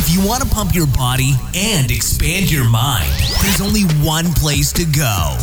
If you want to pump your body and expand your mind, there's only one place to go.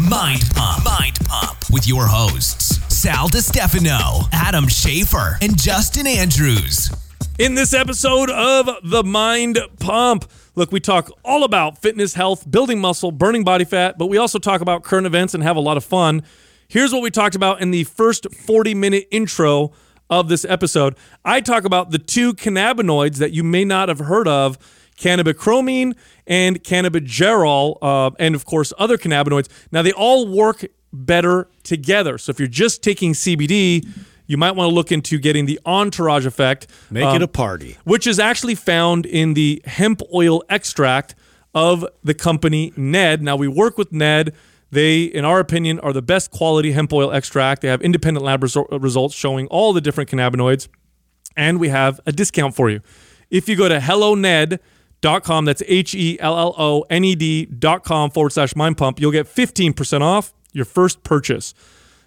Mind Pump. Mind Pump with your hosts, Sal DiStefano, Adam Schafer, and Justin Andrews. In this episode of The Mind Pump, look, we talk all about fitness, health, building muscle, burning body fat, but we also talk about current events and have a lot of fun. Here's what we talked about in the first 40 minute intro of this episode. I talk about the two cannabinoids that you may not have heard of cannabichromene and cannabigerol, uh, and of course, other cannabinoids. Now, they all work better together. So if you're just taking CBD, you might want to look into getting the entourage effect. Make um, it a party. which is actually found in the hemp oil extract of the company Ned. Now, we work with Ned. They, in our opinion, are the best quality hemp oil extract. They have independent lab resu- results showing all the different cannabinoids, and we have a discount for you. If you go to helloned.com, that's H E L L O N E D.com forward slash mind pump, you'll get 15% off your first purchase.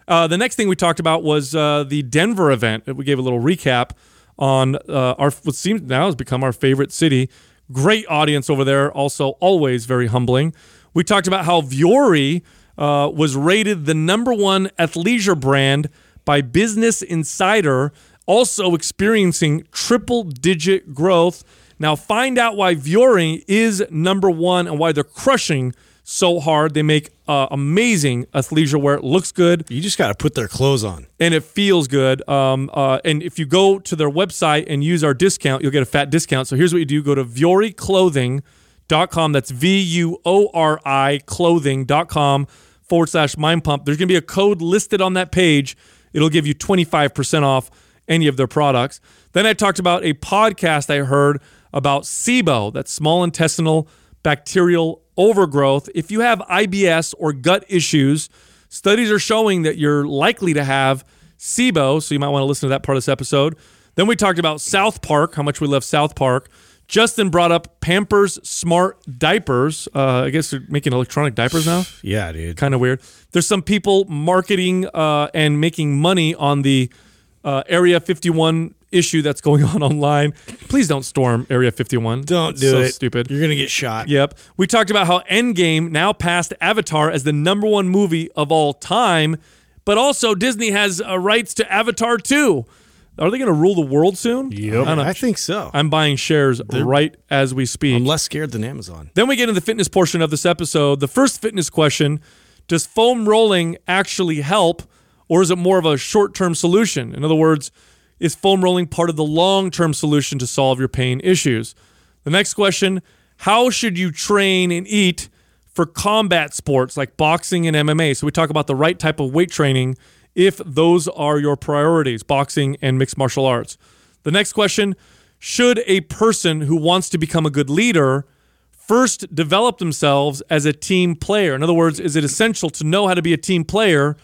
Uh, the next thing we talked about was uh, the Denver event. We gave a little recap on uh, our what seems now has become our favorite city. Great audience over there. Also, always very humbling. We talked about how Vuori uh, was rated the number one athleisure brand by Business Insider, also experiencing triple digit growth. Now, find out why Vuori is number one and why they're crushing so hard. They make uh, amazing athleisure wear. It looks good You just got to put their clothes on. and it feels good. Um, uh, and if you go to their website and use our discount, you'll get a fat discount. So here's what you do go to VuoriClothing.com. That's V U O R I clothing.com forward slash mind pump. There's going to be a code listed on that page. It'll give you 25% off any of their products. Then I talked about a podcast I heard about SIBO, that's small intestinal bacterial overgrowth. If you have IBS or gut issues, studies are showing that you're likely to have SIBO, so you might want to listen to that part of this episode. Then we talked about South Park, how much we love South Park. Justin brought up Pampers Smart Diapers. Uh, I guess they're making electronic diapers now Yeah, dude. kind of weird. There's some people marketing uh, and making money on the uh, Area 51 issue that's going on online. Please don't storm Area 51. Don't do so it. Stupid. You're gonna get shot. Yep. We talked about how Endgame now passed Avatar as the number one movie of all time, but also Disney has uh, rights to Avatar 2. Are they going to rule the world soon? I. I think so. I'm, I'm buying shares right as we speak. I'm less scared than Amazon. Then we get into the fitness portion of this episode. The first fitness question Does foam rolling actually help, or is it more of a short term solution? In other words, is foam rolling part of the long term solution to solve your pain issues? The next question How should you train and eat for combat sports like boxing and MMA? So we talk about the right type of weight training if those are your priorities boxing and mixed martial arts. The next question Should a person who wants to become a good leader first develop themselves as a team player? In other words, is it essential to know how to be a team player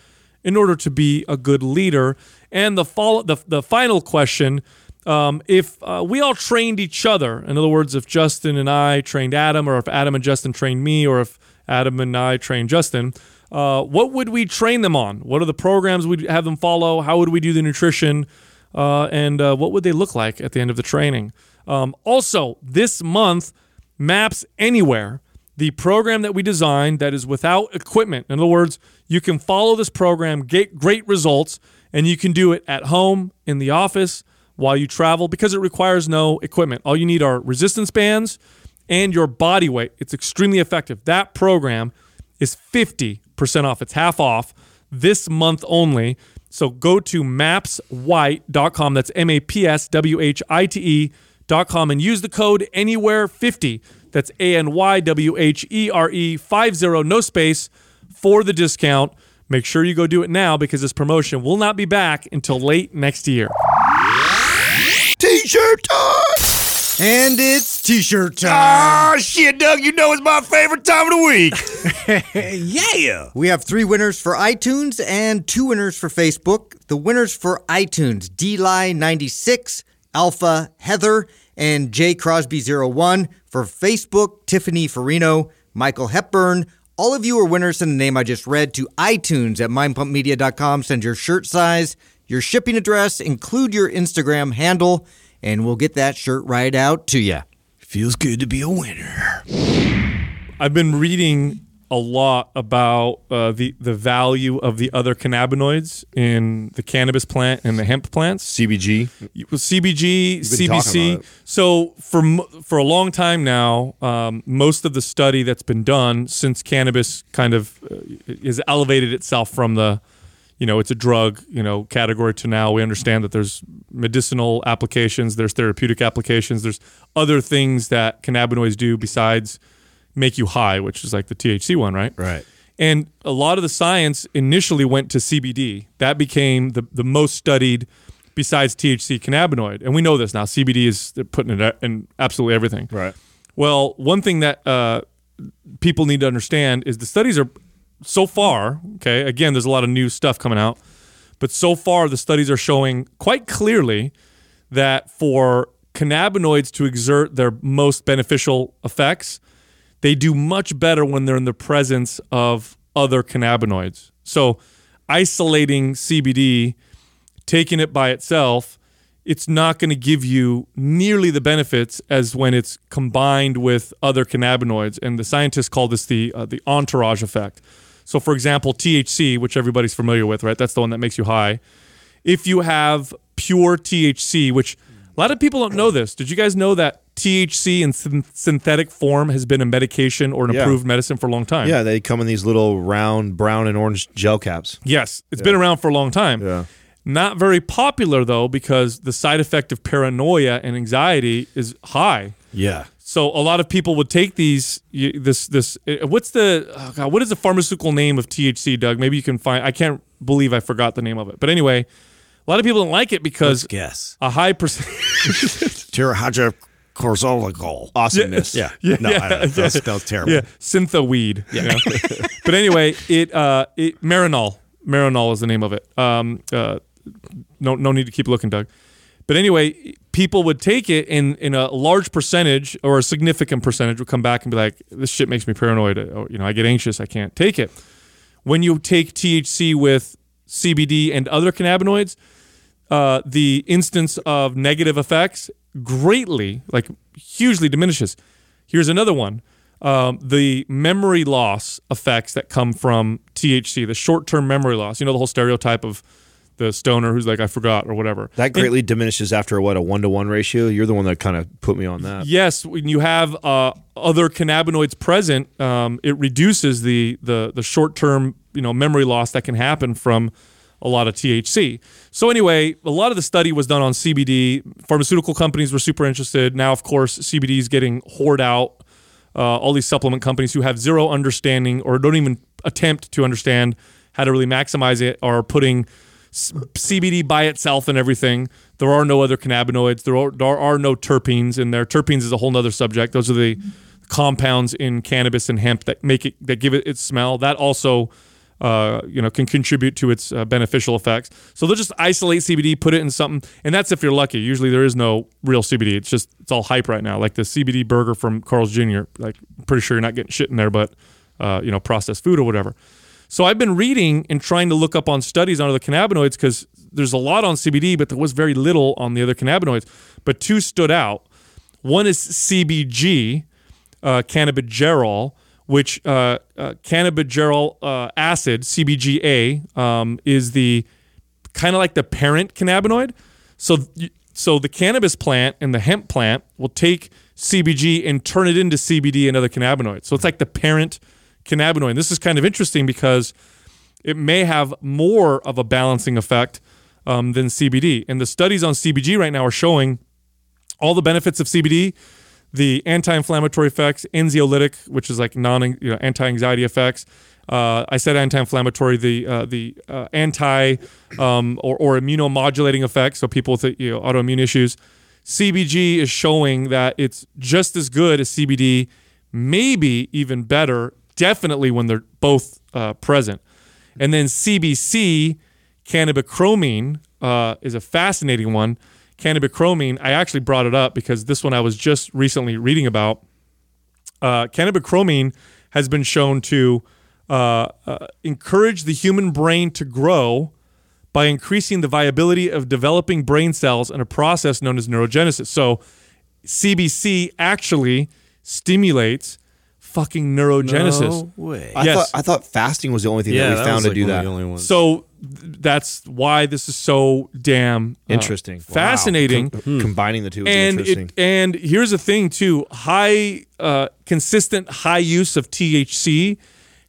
in order to be a good leader? And the follow, the, the final question um, if uh, we all trained each other, in other words, if Justin and I trained Adam, or if Adam and Justin trained me, or if Adam and I trained Justin, uh, what would we train them on? What are the programs we'd have them follow? How would we do the nutrition? Uh, and uh, what would they look like at the end of the training? Um, also, this month, Maps Anywhere, the program that we designed that is without equipment. In other words, you can follow this program, get great results, and you can do it at home, in the office, while you travel because it requires no equipment. All you need are resistance bands and your body weight. It's extremely effective. That program is 50% off. It's half off this month only. So go to mapswhite.com. That's M A P S W H I T E.com and use the code anywhere50. That's A N Y W H E R E 50, no space, for the discount. Make sure you go do it now because this promotion will not be back until late next year. T-shirt time. And it's t-shirt time. Ah, shit, Doug. You know it's my favorite time of the week. yeah. We have three winners for iTunes and two winners for Facebook. The winners for iTunes, DLI96, Alpha Heather, and J Crosby01. For Facebook, Tiffany Farino, Michael Hepburn. All of you are winners in the name I just read to iTunes at mindpumpmedia.com. Send your shirt size, your shipping address, include your Instagram handle, and we'll get that shirt right out to you. Feels good to be a winner. I've been reading a lot about uh, the the value of the other cannabinoids in the cannabis plant and the hemp plants. CBG. With CBG, CBC. So for for a long time now, um, most of the study that's been done since cannabis kind of uh, is elevated itself from the, you know, it's a drug, you know, category to now we understand that there's medicinal applications, there's therapeutic applications, there's other things that cannabinoids do besides make you high, which is like the THC one, right? Right. And a lot of the science initially went to CBD. That became the, the most studied besides THC cannabinoid. And we know this now. CBD is putting it in absolutely everything. Right. Well, one thing that uh, people need to understand is the studies are so far, okay, again, there's a lot of new stuff coming out, but so far the studies are showing quite clearly that for cannabinoids to exert their most beneficial effects, they do much better when they're in the presence of other cannabinoids. So, isolating CBD, taking it by itself, it's not going to give you nearly the benefits as when it's combined with other cannabinoids. And the scientists call this the uh, the entourage effect. So, for example, THC, which everybody's familiar with, right? That's the one that makes you high. If you have pure THC, which a lot of people don't know this. Did you guys know that THC in syn- synthetic form has been a medication or an Yeah. approved medicine for a long time? Yeah, they come in these little round brown and orange gel caps. Yes, it's been around for a long time. Yeah. Not very popular though because the side effect of paranoia and anxiety is high. Yeah. So a lot of people would take these this this uh, what's the oh God, what is the pharmaceutical name of THC, Doug? Maybe you can find I can't believe I forgot the name of it. But anyway, a lot of people don't like it because Guess. a high percent Tirahydrocortisol. Awesomeness. Yeah. Yeah, no, yeah, I don't know. That, was, that was terrible. Yeah, syntha weed. Yeah. but anyway, it uh, it Marinol. Marinol is the name of it. Um, uh, no, no need to keep looking, Doug. But anyway, people would take it, and in a large percentage or a significant percentage would come back and be like, "This shit makes me paranoid. Or, you know, I get anxious. I can't take it." When you take THC with CBD and other cannabinoids, uh, the instance of negative effects greatly, like hugely diminishes. Here's another one um, the memory loss effects that come from THC, the short term memory loss. You know, the whole stereotype of the stoner who's like, I forgot or whatever. That And- greatly diminishes after what a one to one ratio. You're the one that kind of put me on that. Yes, when you have uh, other cannabinoids present, um, it reduces the the the short term you know memory loss that can happen from a lot of THC. So anyway, a lot of the study was done on CBD. Pharmaceutical companies were super interested. Now, of course, CBD is getting hoard out. Uh, all these supplement companies who have zero understanding or don't even attempt to understand how to really maximize it are putting CBD by itself and everything. There are no other cannabinoids. There are, there are no terpenes in there. Terpenes is a whole nother subject. Those are the compounds in cannabis and hemp that make it that give it its smell. That also uh, you know can contribute to its uh, beneficial effects. So they'll just isolate CBD, put it in something, and that's if you're lucky. Usually there is no real CBD. It's just it's all hype right now. Like the CBD burger from Carl's Jr. Like pretty sure you're not getting shit in there, but uh, you know processed food or whatever. So I've been reading and trying to look up on studies on other cannabinoids because there's a lot on CBD, but there was very little on the other cannabinoids. But two stood out. One is CBG, uh, cannabigerol, which uh, uh, cannabigerol uh, acid, CBGA, um, is the kind of like the parent cannabinoid. So, so the cannabis plant and the hemp plant will take CBG and turn it into CBD and other cannabinoids. So it's like the parent cannabinoid. This is kind of interesting because it may have more of a balancing effect um, than CBD. And the studies on CBG right now are showing all the benefits of CBD, the anti-inflammatory effects, anxiolytic, which is like non you know, anti-anxiety effects. Uh, I said anti-inflammatory, the uh, the uh, anti um, or, or immunomodulating effects. So people with you know, autoimmune issues. CBG is showing that it's just as good as CBD, maybe even better. Definitely when they're both uh, present. And then CBC, cannabichromene, uh, is a fascinating one. Cannabichromene, I actually brought it up because this one I was just recently reading about. Uh, cannabichromene has been shown to uh, uh, encourage the human brain to grow by increasing the viability of developing brain cells in a process known as neurogenesis. So, CBC actually stimulates fucking neurogenesis. No way. I Yes. thought I thought fasting was the only thing yeah, that we that found was to like do one that. The only ones. So th- that's why this is so damn uh, Interesting. Wow. fascinating. Com- Combining the two is and interesting. it, and here's the thing too: high, uh, consistent high use of THC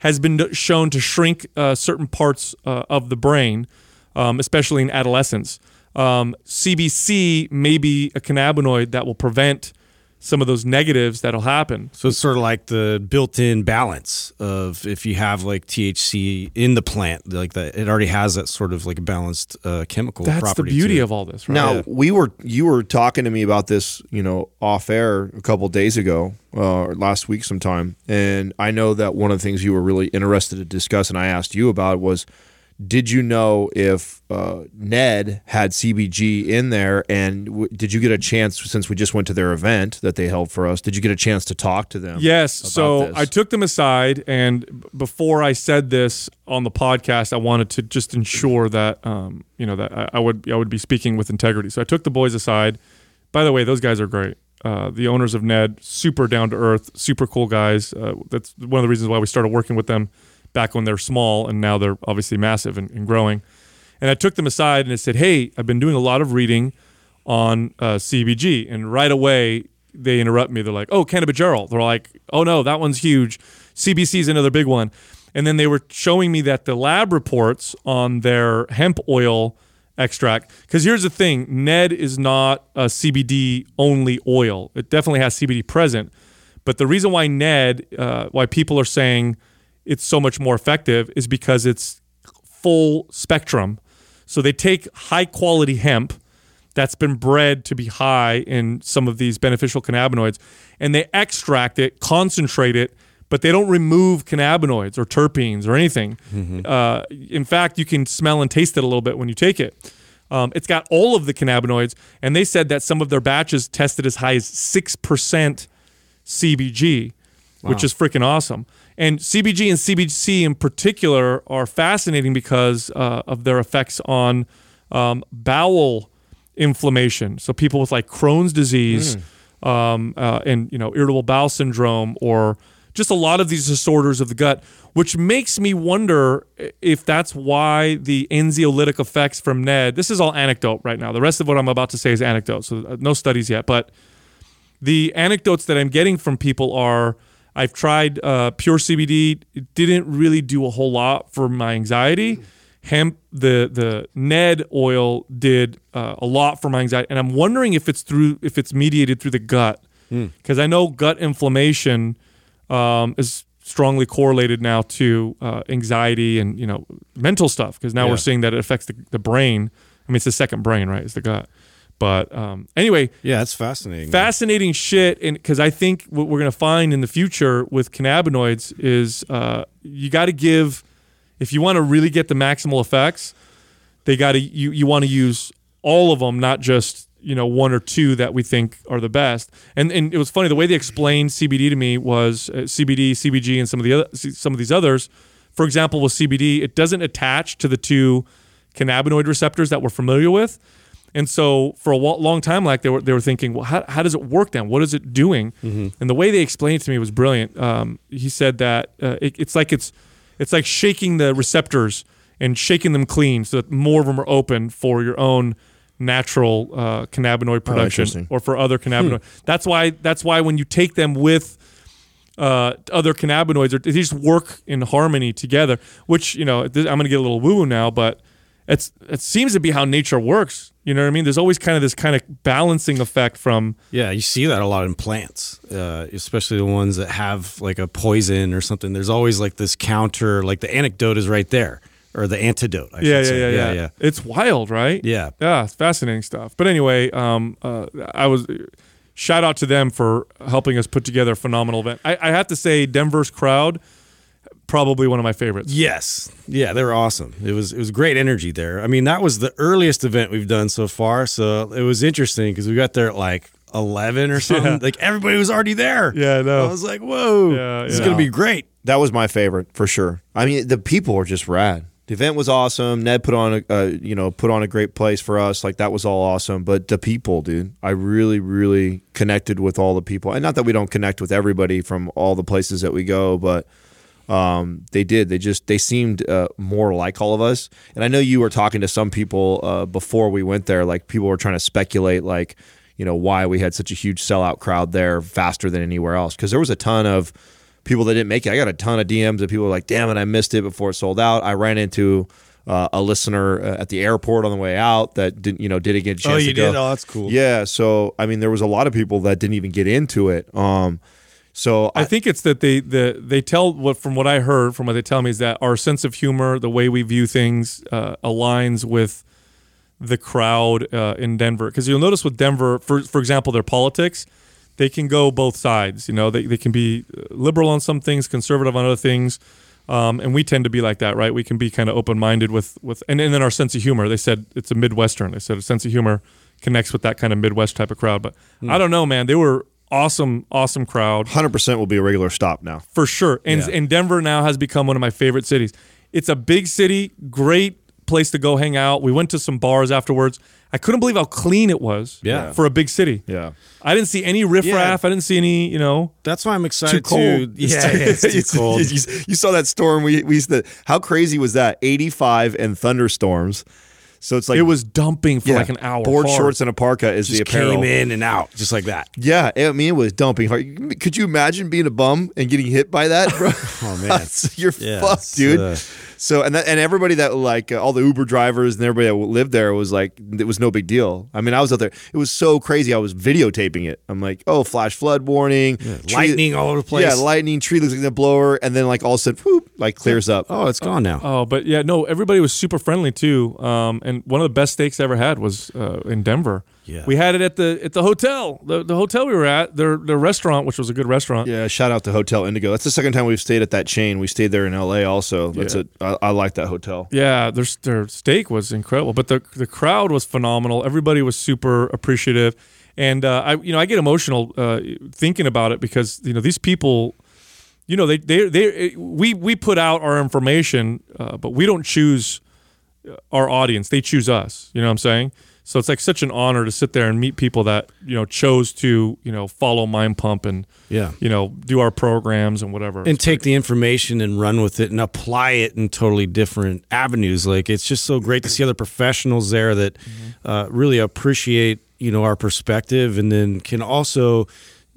has been shown to shrink uh, certain parts uh, of the brain, um, especially in adolescence. Um, CBC may be a cannabinoid that will prevent some of those negatives that'll happen. So it's sort of like the built-in balance of if you have like THC in the plant, like that, it already has that sort of like balanced uh, chemical. That's the property beauty of all this, right? Now we were you were talking to me about this, you know, off air a couple days ago, uh, or last week sometime, and I know that one of the things you were really interested to discuss, and I asked you about was, did you know if uh, Ned had CBG in there, and w- did you get a chance since we just went to their event that they held for us? Did you get a chance to talk to them? Yes. So this? I took them aside, and before I said this on the podcast, I wanted to just ensure that um, you know that I, I would I would be speaking with integrity. So I took the boys aside. By the way, those guys are great. Uh, the owners of Ned, super down to earth, super cool guys. Uh, that's one of the reasons why we started working with them back when they're small, and now they're obviously massive and, and growing. And I took them aside and I said, "Hey, I've been doing a lot of reading on uh, CBG," and right away they interrupt me. They're like, "Oh, cannabigerol." They're like, "Oh no, that one's huge. CBC is another big one." And then they were showing me that the lab reports on their hemp oil extract. Because here's the thing: Ned is not a CBD only oil. It definitely has CBD present. But the reason why Ned, uh, why people are saying it's so much more effective, is because it's full spectrum. So they take high quality hemp that's been bred to be high in some of these beneficial cannabinoids and they extract it, concentrate it, but they don't remove cannabinoids or terpenes or anything. Uh, in fact, you can smell and taste it a little bit when you take it. Um, it's got all of the cannabinoids, and they said that some of their batches tested as high as 6% CBG, which is freaking awesome. And CBG and CBC in particular are fascinating because uh, of their effects on um, bowel inflammation. So people with like Crohn's disease um, uh, and you know irritable bowel syndrome or just a lot of these disorders of the gut, which makes me wonder if that's why the anxiolytic effects from NED. This is all anecdote right now. The rest of what I'm about to say is anecdote, so uh, no studies yet. But the anecdotes that I'm getting from people are I've tried uh, pure CBD. It didn't really do a whole lot for my anxiety. Hemp, the the Ned oil did uh, a lot for my anxiety, and I'm wondering if it's through if it's mediated through the gut because I know gut inflammation um, is strongly correlated now to uh, anxiety and you know mental stuff because now Yeah. we're seeing that it affects the, the brain. I mean, it's the second brain, right? It's the gut. But um, anyway, Yeah, it's fascinating. fascinating shit. And because i think what we're going to find in the future with cannabinoids is uh, you got to give if you want to really get the maximal effects they got to you, you want to use all of them not just you know one or two that we think are the best. And and it was funny the way they explained cbd to me was uh, cbd cbg and some of the other some of these others. For example with cbd it doesn't attach to the two cannabinoid receptors that we're familiar with and so for a long time, like they were, they were thinking, well, how, how does it work then? What is it doing? And the way they explained it to me was brilliant. Um, he said that uh, it, it's like it's it's like shaking the receptors and shaking them clean so that more of them are open for your own natural uh, cannabinoid production interesting. or for other cannabinoid. That's why that's why when you take them with uh, other cannabinoids, or they just work in harmony together. Which you know, I'm going to get a little woo woo now, but it's it seems to be how nature works. You know what I mean? There's always kind of this kind of balancing effect from Yeah, you see that a lot in plants, uh, especially the ones that have like a poison or something. There's always like this counter, like the anecdote is right there, or the antidote. I yeah, yeah, should yeah, say. yeah, yeah, It's wild, right? Yeah. yeah, it's fascinating stuff. But anyway, um, uh, I was shout out to them for helping us put together a phenomenal event. I, I have to say, Denver's crowd probably one of my favorites. Yes, yeah, they were awesome. It was it was great energy there. I mean, that was the earliest event we've done so far, so it was interesting because we got there at like eleven or something. Yeah. Like everybody was already there. Yeah, I know. I was like, whoa, Yeah, this is gonna be great. That was my favorite for sure. I mean, the people were just rad. the event was awesome. Ned put on a uh, you know put on a great place for us. Like that was all awesome. But the people, dude, I really really connected with all the people. And not that we don't connect with everybody from all the places that we go, but um, they did. They just they seemed uh, more like all of us. And I know you were talking to some people uh, before we went there. Like people were trying to speculate like you know why we had such a huge sellout crowd there faster than anywhere else because there was a ton of people that didn't make it. I got a ton of DMs of people were like, "Damn it, I missed it before it sold out." I ran into uh, a listener uh, at the airport on the way out that didn't, you know, didn't get a chance. Oh, you to go. did? Oh, that's cool. Yeah, so I mean, there was a lot of people that didn't even get into it. Um, so I think it's that they the they tell what from what I heard from what they tell me is that our sense of humor, the way we view things, uh, aligns with the crowd uh, in Denver. Because you'll notice with Denver, for for example, their politics, they can go both sides. You know, they they can be uh, liberal on some things, conservative on other things. Um, and we tend to be like that, right? We can be kind of open minded with with, and, and then our sense of humor. They said it's a Midwestern. They said a sense of humor connects with that kind of Midwest type of crowd. But I don't know, man. They were awesome, awesome crowd hundred percent will be a regular stop now. for sure. And Yeah. and Denver now has become one of my favorite cities. It's a big city, great place to go hang out. We went to some bars afterwards. I couldn't believe how clean it was. Yeah. for a big city. Yeah. I didn't see any riffraff. I didn't see any. You know, That's why I'm excited Too cold. to. Yeah, yeah, it's too cold. you, you saw that storm. We we used to. How crazy was that? Eighty five and thunderstorms. So it's like it was dumping for yeah, like an hour. Board hard. shorts and a parka is Just the apparel. came in and out just like that. Yeah, I mean it was dumping hard. Could you imagine being a bum and getting hit by that, bro? Oh, man. you're Yeah, fucked, dude. uh, so and that, and everybody that like uh, all the Uber drivers and everybody that lived there was like it was no big deal. I mean, I was out there. It was so crazy. I was videotaping it. I'm like, oh, flash flood warning, tree- lightning all over the place. Yeah, lightning. Tree looks like the blower, and then like all of a sudden, whoop, like clears up. Oh, it's gone now. Oh, but yeah, no, everybody was super friendly too. Um, and one of the best steaks I ever had was uh, in Denver. Yeah. we had it at the at the hotel, the, the hotel we were at, their their restaurant, which was a good restaurant. Yeah, shout out to Hotel Indigo. That's the second time we've stayed at that chain. We stayed there in L.A. Also. That's Yeah. a. I, I like that hotel. Yeah, their their steak was incredible, but the the crowd was phenomenal. Everybody was super appreciative, and uh, I you know I get emotional uh, thinking about it because you know these people, you know they they they we we put out our information, uh, but we don't choose our audience; they choose us. You know what I'm saying? So it's like such an honor to sit there and meet people that you know chose to you know follow Mind Pump and Yeah. you know do our programs and whatever. and take the information and run with it and apply it in totally different avenues. Like it's just so great to see other professionals there that uh, really appreciate you know our perspective and then can also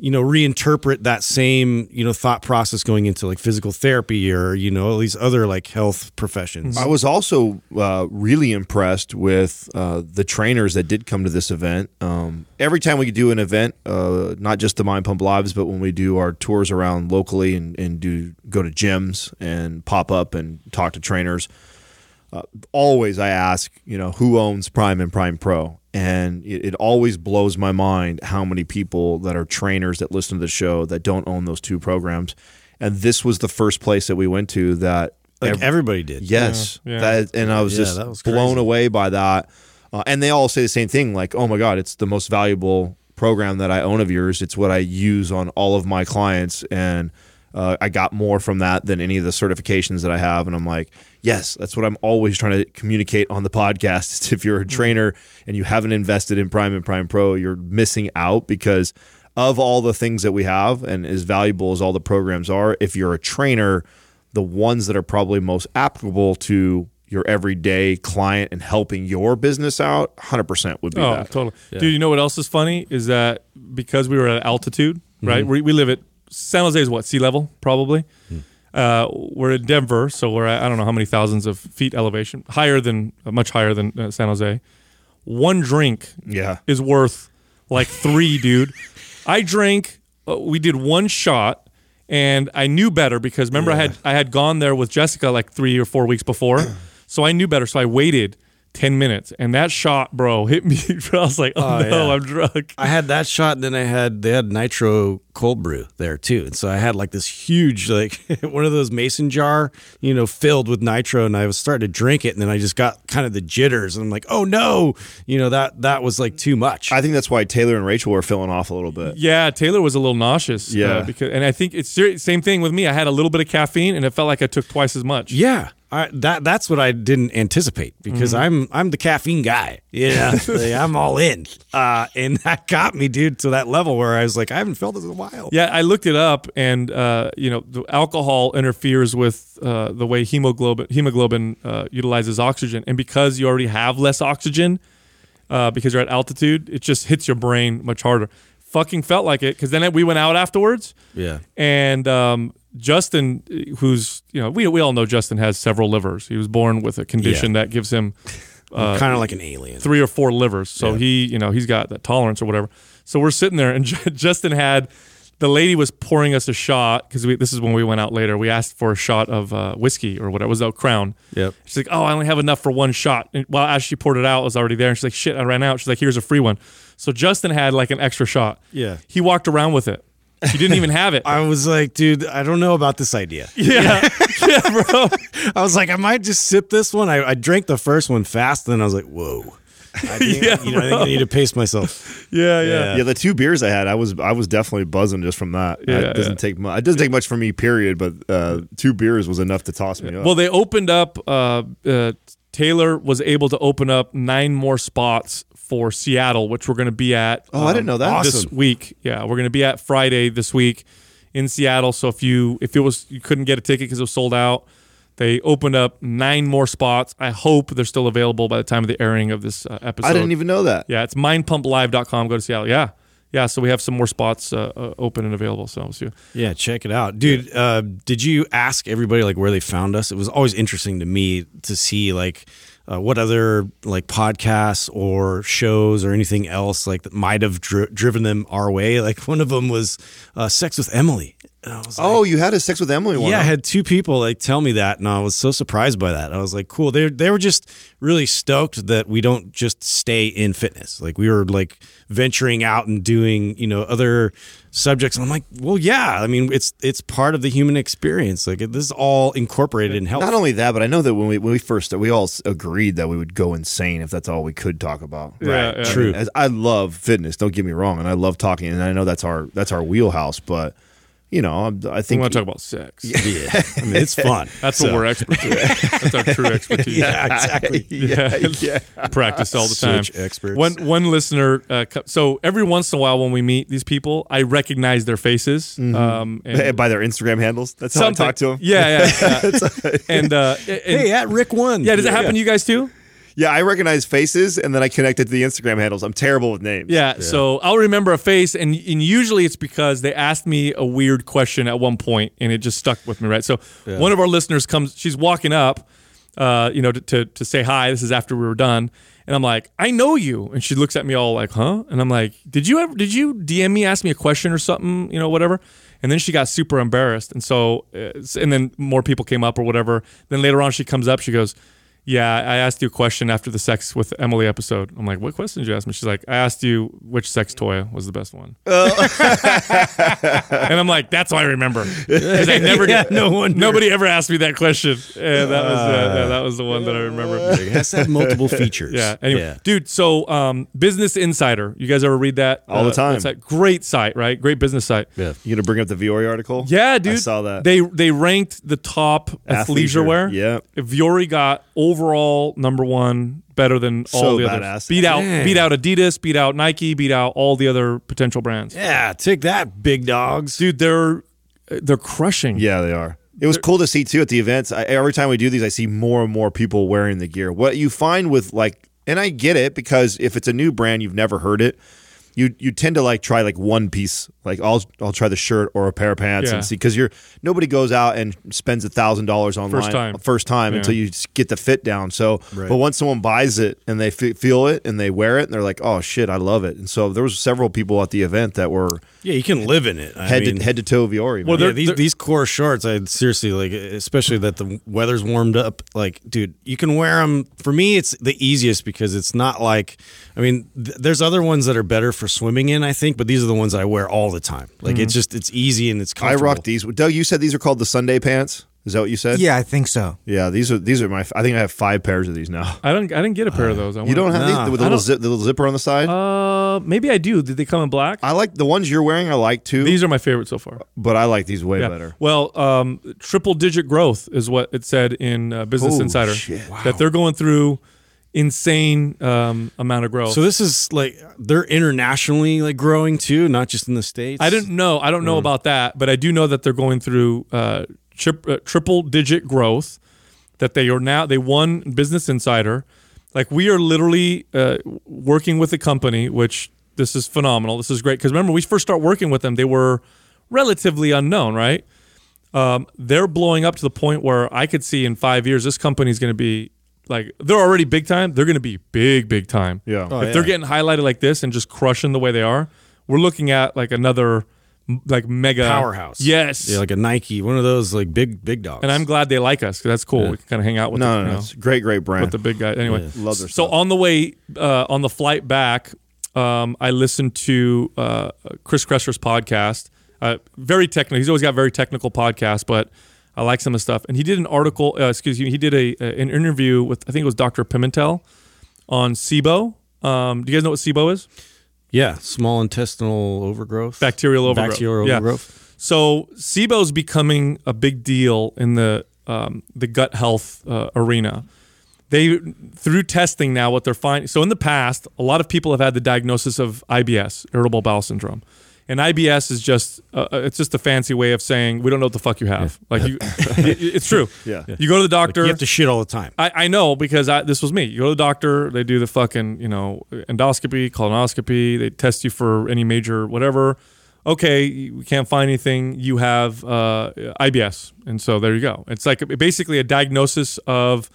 you know reinterpret that same you know thought process going into like physical therapy or you know all these other like health professions. I was also uh, really impressed with uh, the trainers that did come to this event. Um, every time we do an event, uh, not just the Mind Pump Lives, but when we do our tours around locally and, and do go to gyms and pop up and talk to trainers, uh, always I ask, you know, who owns Prime and Prime Pro? And it, it always blows my mind how many people that are trainers that listen to the show that don't own those two programs. And this was the first place that we went to that like ev- everybody did. Yes, Yeah, yeah. that and I was Yeah, just was blown away by that. Uh, and they all say the same thing, like, "Oh my god, it's the most valuable program that I own of yours. It's what I use on all of my clients, and uh, I got more from that than any of the certifications that I have." And I'm like, "Yes, that's what I'm always trying to communicate on the podcast. Is if you're a trainer and you haven't invested in Prime and Prime Pro, you're missing out because." Of all the things that we have, and as valuable as all the programs are, if you're a trainer, the ones that are probably most applicable to your everyday client and helping your business out, 100% would be Oh, that. totally. Dude, you know what else is funny is that because we were at altitude, Mm-hmm. right? We, we live at San Jose is what sea level probably. Hmm. Uh, we're in Denver, so we're at I don't know how many thousands of feet elevation, higher than uh, much higher than uh, San Jose. One drink Yeah. is worth like three, dude. I drank. Uh, we did one shot, and I knew better because remember I had I had gone there with Jessica like three or four weeks before, so I knew better. So I waited ten minutes, and that shot, bro, hit me. I was like, oh, Oh, no, yeah. I'm drunk. I had that shot, and then I had they had nitro cold brew there too, and so I had like this huge like one of those mason jar, you know, filled with nitro, and I was starting to drink it, and then I just got kind of the jitters, and I'm like, oh no, you know that that was like too much. I think that's why Taylor and Rachel were filling off a little bit. Yeah, Taylor was a little nauseous. uh, Yeah. because and I think it's same thing with me. I had a little bit of caffeine, and it felt like I took twice as much. yeah, I, that that's what I didn't anticipate because Mm-hmm. I'm I'm the caffeine guy. Yeah, like, I'm all in, uh, and that got me, dude, to that level where I was like, I haven't felt this in a while. Yeah, I looked it up, and uh, you know, the alcohol interferes with uh, the way hemoglobin hemoglobin uh, utilizes oxygen, and because you already have less oxygen, uh, because you're at altitude, it just hits your brain much harder. Fucking felt like it, because then we went out afterwards, Yeah. and um, Justin, who's you know, we we all know Justin has several livers. He was born with a condition that gives him kind of like an alien. three or four livers. So Yeah. he, you know, he's got that tolerance or whatever. So we're sitting there, and Justin had the lady was pouring us a shot because this is when we went out later. We asked for a shot of uh, whiskey or whatever. It was a Crown. Yep. She's like, "Oh, I only have enough for one shot." And well, as she poured it out, it was already there. And she's like, "Shit, I ran out." She's like, "Here's a free one." So Justin had like an extra shot. Yeah. He walked around with it. He didn't even have it. I was like, dude, I don't know about this idea. yeah, yeah, bro. I was like, I might just sip this one. I, I drank the first one fast, and I was like, whoa. I think, Yeah, you know, I think I need to pace myself. Yeah, yeah. Yeah, the two beers I had, I was I was definitely buzzing just from that. Yeah, it doesn't yeah. take much. It doesn't take much for me, period. But uh, two beers was enough to toss me up. Well, they opened up. Uh, uh, Taylor was able to open up nine more spots for Seattle, which we're going to be at. um, Oh, I didn't know that. This Awesome. week, yeah, we're going to be at Friday this week in Seattle. So if you if it was you couldn't get a ticket because it was sold out, they opened up nine more spots. I hope they're still available by the time of the airing of this uh, episode. I didn't even know that. Yeah, it's mindpumplive.com. Go to Seattle. Yeah. Yeah, so we have some more spots uh, uh, open and available. So we'll. Yeah, check it out, dude. Uh, did you ask everybody like where they found us? It was always interesting to me to see like uh, what other like podcasts or shows or anything else like that might have dri- driven them our way. Like one of them was uh, Sex with Emily. And I was oh, like, Oh, you had a sex with Emily one. yeah, I had two people like tell me that, and I was so surprised by that. I was like, cool. They they were just really stoked that we don't just stay in fitness. Like we were like venturing out and doing you know other subjects. And I'm like, well, yeah. I mean, it's it's part of the human experience. Like this is all incorporated in health. Not only that, but I know that when we when we first we all agreed that we would go insane if that's all we could talk about. Yeah, yeah. True. As I love fitness. Don't get me wrong, and I love talking, and I know that's our that's our wheelhouse. But you know, I think. I want to talk about sex. yeah, I mean, it's fun. That's So- what we're experts at. That's our true expertise. Yeah, exactly. yeah, yeah. practice all the time. Such experts. One one listener. Uh, so every once in a while, when we meet these people, I recognize their faces. Um, and by their Instagram handles. That's how I talk to them. Yeah, yeah. yeah. and uh, and- Hey, at Rick one. yeah, does it happen to you guys too? Yeah, I recognize faces, and then I connect it to the Instagram handles. I'm terrible with names. Yeah, So I'll remember a face, and, and usually it's because they asked me a weird question at one point, and it just stuck with me, right? So one of our listeners comes, she's walking up, uh, you know, to, to to say hi. This is after we were done, and I'm like, I know you, and she looks at me all like, huh? And I'm like, did you ever? Did you DM me, ask me a question or something? You know, whatever. And then she got super embarrassed, and so, uh, and then more people came up or whatever. Then later on, she comes up, she goes. Yeah, I asked you a question after the sex with Emily episode. I'm like, what question did you ask me? She's like, I asked you which sex toy was the best one. and I'm like, that's why I remember because I never, Yeah, no wonder. nobody ever asked me that question, and that was uh, yeah, that was the one that I remember. It has to have multiple features. Yeah. Anyway, Yeah. dude. So, um, Business Insider. You guys ever read that? All the time. that site? Great site, right? Great business site. Yeah. You gonna bring up the Vuori article? Yeah, dude. I saw that. They they ranked the top Athleisure, athleisure wear. yeah. Vuori got overall number one, better than all the badass. others. Beat out Dang. beat out Adidas, beat out Nike, beat out all the other potential brands. Yeah, take that, big dogs. Dude, they're they're crushing. Yeah, they are. It was cool to see too at the events. I, every time we do these, I see more and more people wearing the gear. What you find with like, and I get it because if it's a new brand, you've never heard it. You you tend to like try like one piece. Like I'll I'll try the shirt or a pair of pants Yeah. and see because you're nobody goes out and spends a thousand dollars online time. first time Yeah. until you get the fit down. So, Right. but once someone buys it and they fe- feel it and they wear it and they're like, oh shit, I love it. And so there was several people at the event that were Yeah, you can live in it. I head mean, to head to toe Vuori. Well, man. they're- yeah, these these core shorts, I seriously like, especially that the weather's warmed up. Like, dude, you can wear them. For me, it's the easiest because it's not like, I mean, th- there's other ones that are better for swimming in, I think, but these are the ones I wear all the time. Like, it's just it's easy and it's I rock these. Doug, you said these are called the Sunday pants. Is that what you said? Yeah, I think so. Yeah. These are these are my. I think I have five pairs of these now. I don't. I didn't get a pair of those. I You don't have No. these with the little, zip, the little zipper on the side. Uh, maybe I do. Did they come in black? I like the ones you're wearing. I like too, These are my favorite so far. but I like these way Yeah. better. Well, um, triple digit growth is what it said in uh, Business Oh, Insider shit. that they're going through insane um, amount of growth. So this is like they're internationally like growing too, not just in the states. I didn't know. I don't know about that, but I do know that they're going through uh, uh, triple digit growth. That they are now they won Business Insider. Like we are literally uh, working with a company, which this is phenomenal. This is great because remember we first start working with them, they were relatively unknown, right? Um, they're blowing up to the point where I could see in five years this company is going to be like they're already big time. They're going to be big, big time. Yeah. Oh, if yeah. they're getting highlighted like this and just crushing the way they are, we're looking at like another like mega Powerhouse. Yes. Yeah, like a Nike, one of those like big big dogs. and I'm glad they like us because that's cool. We can kind of hang out with them. No, the, no, no. know, It's a great, great brand. with the big guy. Anyway, Love their stuff. so on the way uh, on the flight back, um, I listened to uh, Chris Kresser's podcast. Uh, very technical. He's always got very technical podcasts, but I like some of the stuff. And he did an article. Uh, excuse me. He did a, a- an interview with I think it was Dr. Pimentel on SIBO. Um, do you guys know what SIBO is? yeah, small intestinal overgrowth, Bacterial overgrowth. bacterial Yeah. overgrowth. So SIBO is becoming a big deal in the um, the gut health uh, arena. They through testing now what they're finding. So in the past, a lot of people have had the diagnosis of IBS, irritable bowel syndrome, and IBS is just uh, it's just a fancy way of saying we don't know what the fuck you have. Like you, it- it's true. Yeah. You go to the doctor. You have to shit all the time. I, I know because I, this was me. You go to the doctor, they do the fucking, you know, endoscopy, colonoscopy, they test you for any major whatever. Okay, we can't find anything. You have uh, IBS. And so there you go. It's like basically a diagnosis of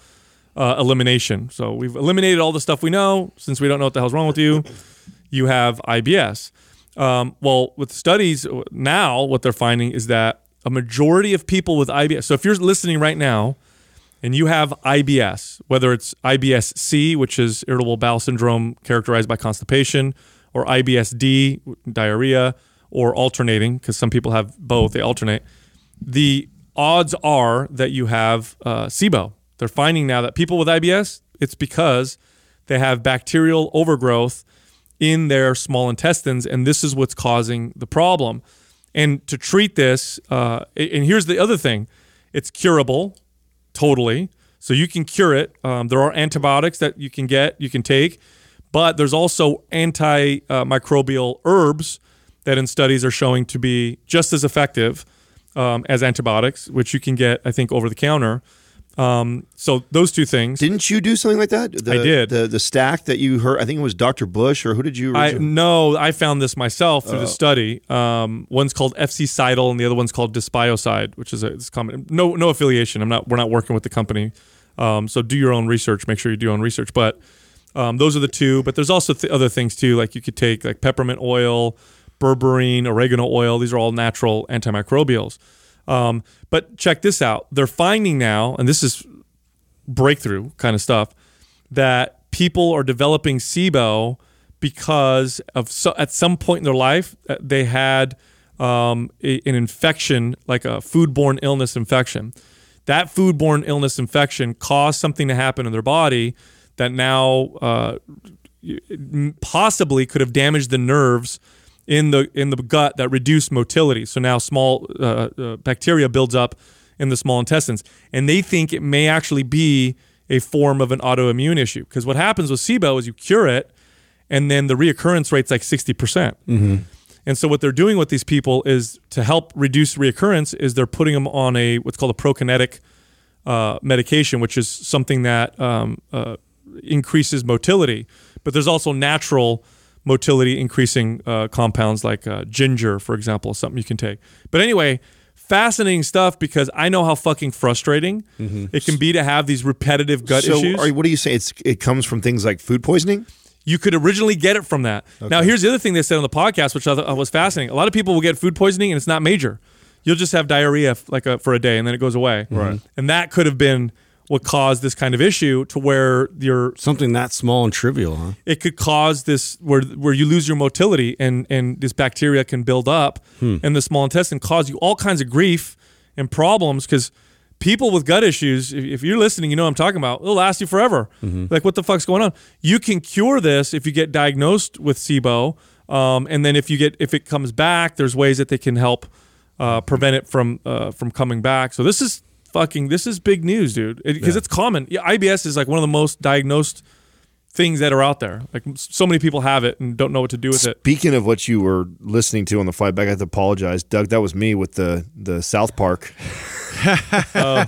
uh, elimination. So we've eliminated all the stuff we know since we don't know what the hell's wrong with you. You have IBS. Um, well, with studies now, what they're finding is that a majority of people with IBS. So if you're listening right now, and you have IBS, whether it's IBS-C, which is irritable bowel syndrome characterized by constipation, or IBS-D, diarrhea, or alternating, because some people have both, they alternate. The odds are that you have uh, SIBO. They're finding now that people with IBS, it's because they have bacterial overgrowth in their small intestines, and this is what's causing the problem. And to treat this, uh, and here's the other thing it's curable totally. So you can cure it. Um, there are antibiotics that you can get, you can take, but there's also antimicrobial herbs that in studies are showing to be just as effective um, as antibiotics, which you can get, I think, over the counter. Um, so those two things. Didn't you do something like that? The, I did. The the stack that you heard. I think it was Dr. Bush, or who did you? I no, I found this myself through the study. Um, one's called FC-Cidal and the other one's called Dysbiocide, which is a it's common. No, no affiliation. I'm not. We're not working with the company. Um, so do your own research. Make sure you do your own research. But um, those are the two. But there's also th- other things too. Like you could take like peppermint oil, berberine, oregano oil. These are all natural antimicrobials. Um, but check this out. They're finding now, and this is breakthrough kind of stuff that people are developing SIBO because of so, at some point in their life uh, they had um, a- an infection like a foodborne illness infection. That foodborne illness infection caused something to happen in their body that now uh, possibly could have damaged the nerves in the in the gut that reduce motility. So now small uh, uh, bacteria builds up in the small intestines, and they think it may actually be a form of an autoimmune issue. Because what happens with SIBO is you cure it, and then the reoccurrence rate's like sixty percent. And so what they're doing with these people is to help reduce reoccurrence is they're putting them on a what's called a prokinetic uh, medication, which is something that um, uh, increases motility. But there's also natural motility increasing uh, compounds like uh, ginger, for example, is something you can take. But anyway, fascinating stuff because I know how fucking frustrating it can be to have these repetitive gut so issues are, what do you say? It's it comes from things like food poisoning. you could originally get it from that. Now, here's the other thing they said on the podcast, which I thought was fascinating. A lot of people will get food poisoning and it's not major. You'll just have diarrhea like a, for a day and then it goes away. Right. And that could have been what caused this kind of issue to where you're Something that small and trivial, huh? it could cause this where where you lose your motility and and this bacteria can build up in the small intestine cause you all kinds of grief and problems because people with gut issues, if, if you're listening, you know what I'm talking about. It'll last you forever. Like, what the fuck's going on? You can cure this if you get diagnosed with SIBO, um, and then if you get if it comes back, there's ways that they can help uh, prevent it from uh, from coming back. So this is fucking this is big news, dude, because it's common. Yeah, IBS is like one of the most diagnosed things that are out there. Like so many people have it and don't know what to do with it. Speaking of what you were listening to on the flight back, I have to apologize, Doug. That was me with the the South Park. Oh.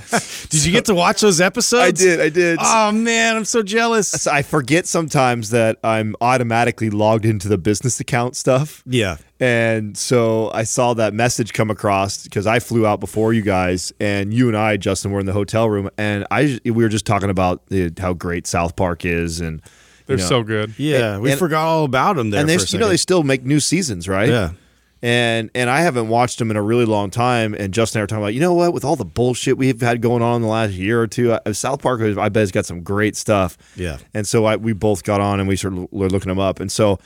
Did you get to watch those episodes? I did, I did. Oh man, I'm so jealous. I forget sometimes that I'm automatically logged into the business account stuff. Yeah. And so I saw that message come across because I flew out before you guys, and you and I, Justin, were in the hotel room, and I we were just talking about uh, how great South Park is, and They're you know, so good. Yeah, we And- forgot all about them there. and they for a you know they still make new seasons, right? Yeah. And and I haven't watched them in a really long time. And Justin and I were talking about, you know what, with all the bullshit we've had going on in the last year or two, uh, South Park, I bet has got some great stuff. Yeah. And so I, we both got on and we started l- looking them up. And so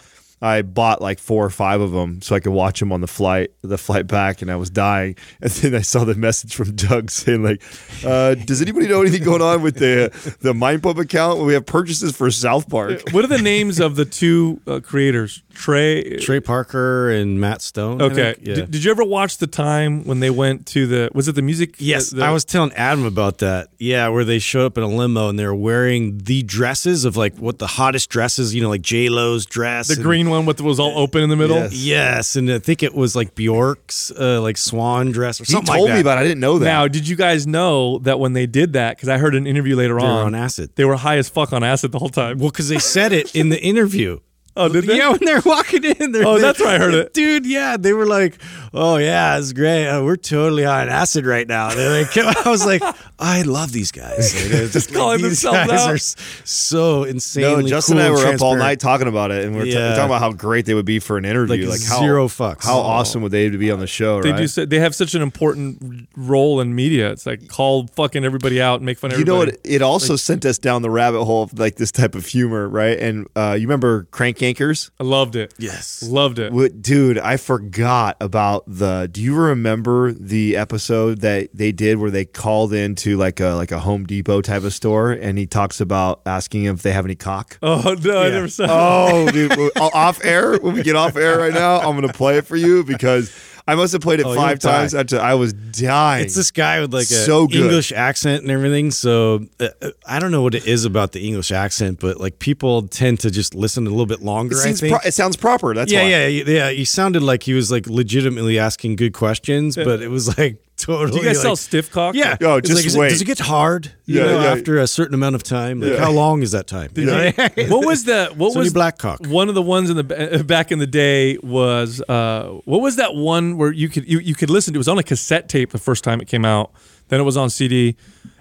I bought like four or five of them so I could watch them on the flight, the flight back, and I was dying. And then I saw the message from Doug saying like, uh, "Does anybody know anything going on with the the Mind Pump account? We have purchases for South Park." What are the names of the two uh, creators? Trey. Trey Parker and Matt Stone. Okay. Yeah. Did, did you ever watch the time when they went to the? Was it the music? Yes, the- I was telling Adam about that. Yeah, where they showed up in a limo and they were wearing the dresses of like what the hottest dresses, you know, like J Lo's dress, the and- green one with was all open in the middle. Yes. Yes, and I think it was like Bjork's uh, like swan dress or something. He told like me about. it. I didn't know that. Now, did you guys know that when they did that? Because I heard an interview later They were on, on acid. They were high as fuck on acid the whole time. Well, because they said it in the interview. Oh, did they? Yeah, when they're walking in. They're, Oh, that's where I heard it. dude. Yeah, they were like, "Oh yeah, it's great. Uh, we're totally on acid right now." They're like, I was like, "I love these guys." Like, they're just calling these themselves guys out. are so insanely. No, Justin cool and I were up all night talking about it, and we were, t- Yeah. talking about how great they would be for an interview. Like Like, how, zero fucks. How Oh. awesome would they be on the show? They right? do. They have such an important role in media. It's like call fucking everybody out and make fun of You know what? It also sent us down the rabbit hole of like this type of humor, right? And uh, you remember Crank Yankers? I loved it. Yes. Loved it. What, dude, I forgot about the. Do you remember the episode that they did where they called into like a like a Home Depot type of store, and he talks about asking if they have any cock. Oh no, I never saw. Oh, dude, uh, off air when we get off air right now, I'm gonna play it for you because I must have played it Oh, five times. Until I was dying. It's this guy with like a So good. English accent and everything. So uh, I don't know what it is about the English accent, but like people tend to just listen a little bit longer. It, I think. pro- it sounds proper. That's yeah, why. yeah, yeah, yeah. He sounded like he was like legitimately asking good questions, but it was like totally. Do you guys like, sell stiff cock? Yeah. Oh, just like, is it- wait. does it get hard? You Yeah, know, yeah. after a certain amount of time. Like, Yeah. how long is that time? You know? what was the what So was black cock. One of the ones in the back in the day was uh, what was that one where you could you, you could listen to it was on a cassette tape the first time it came out. Then it was on CD.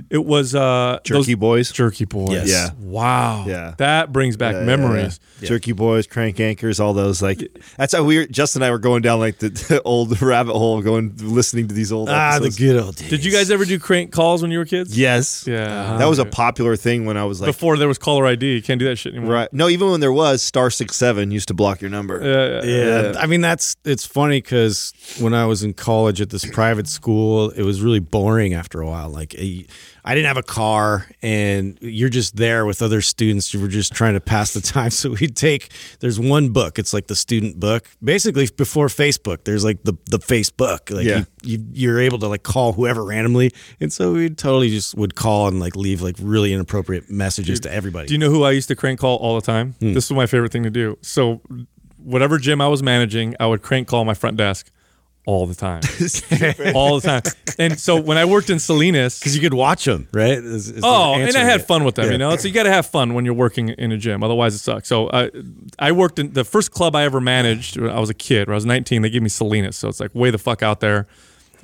It was uh, Jerky those- Boys. Jerky Boys. Yes. Yeah. Wow. Yeah. That brings back Yeah, yeah, memories. yeah. Jerky Boys, Crank Yankers, all those. Like that's how we were. Justin and I were going down like the, the old rabbit hole, going listening to these old. ah, the good old days. Did you guys ever do crank calls when you were kids? Yes. Yeah. That was a popular thing when I was like. Before there was caller ID. You can't do that shit anymore. Right. No, even when there was star six seven used to block your number. Yeah, yeah. Yeah, I mean that's it's funny because when I was in college at this private school, it was really boring after a while. Like I didn't have a car, and you're just there with other students. You were just trying to pass the time. So we'd take there's one book. It's like the student book. Basically, before Facebook, there's like the the Facebook. Like Yeah. you, you you're able to like call whoever randomly, and so we totally just would call and like leave like really inappropriate messages to everybody. Do you know who I used to crank call all the time? Hmm. This was my favorite thing to do. So, whatever gym I was managing, I would crank call my front desk all the time, all the time. And so when I worked in Salinas, because you could watch them, right? Is- is the Oh, and I had it. fun with them. Yeah. You know, so you got to have fun when you're working in a gym. Otherwise, it sucks. So I, I worked in the first club I ever managed. When I was a kid. When I was 19, they gave me Salinas. So it's like way the fuck out there.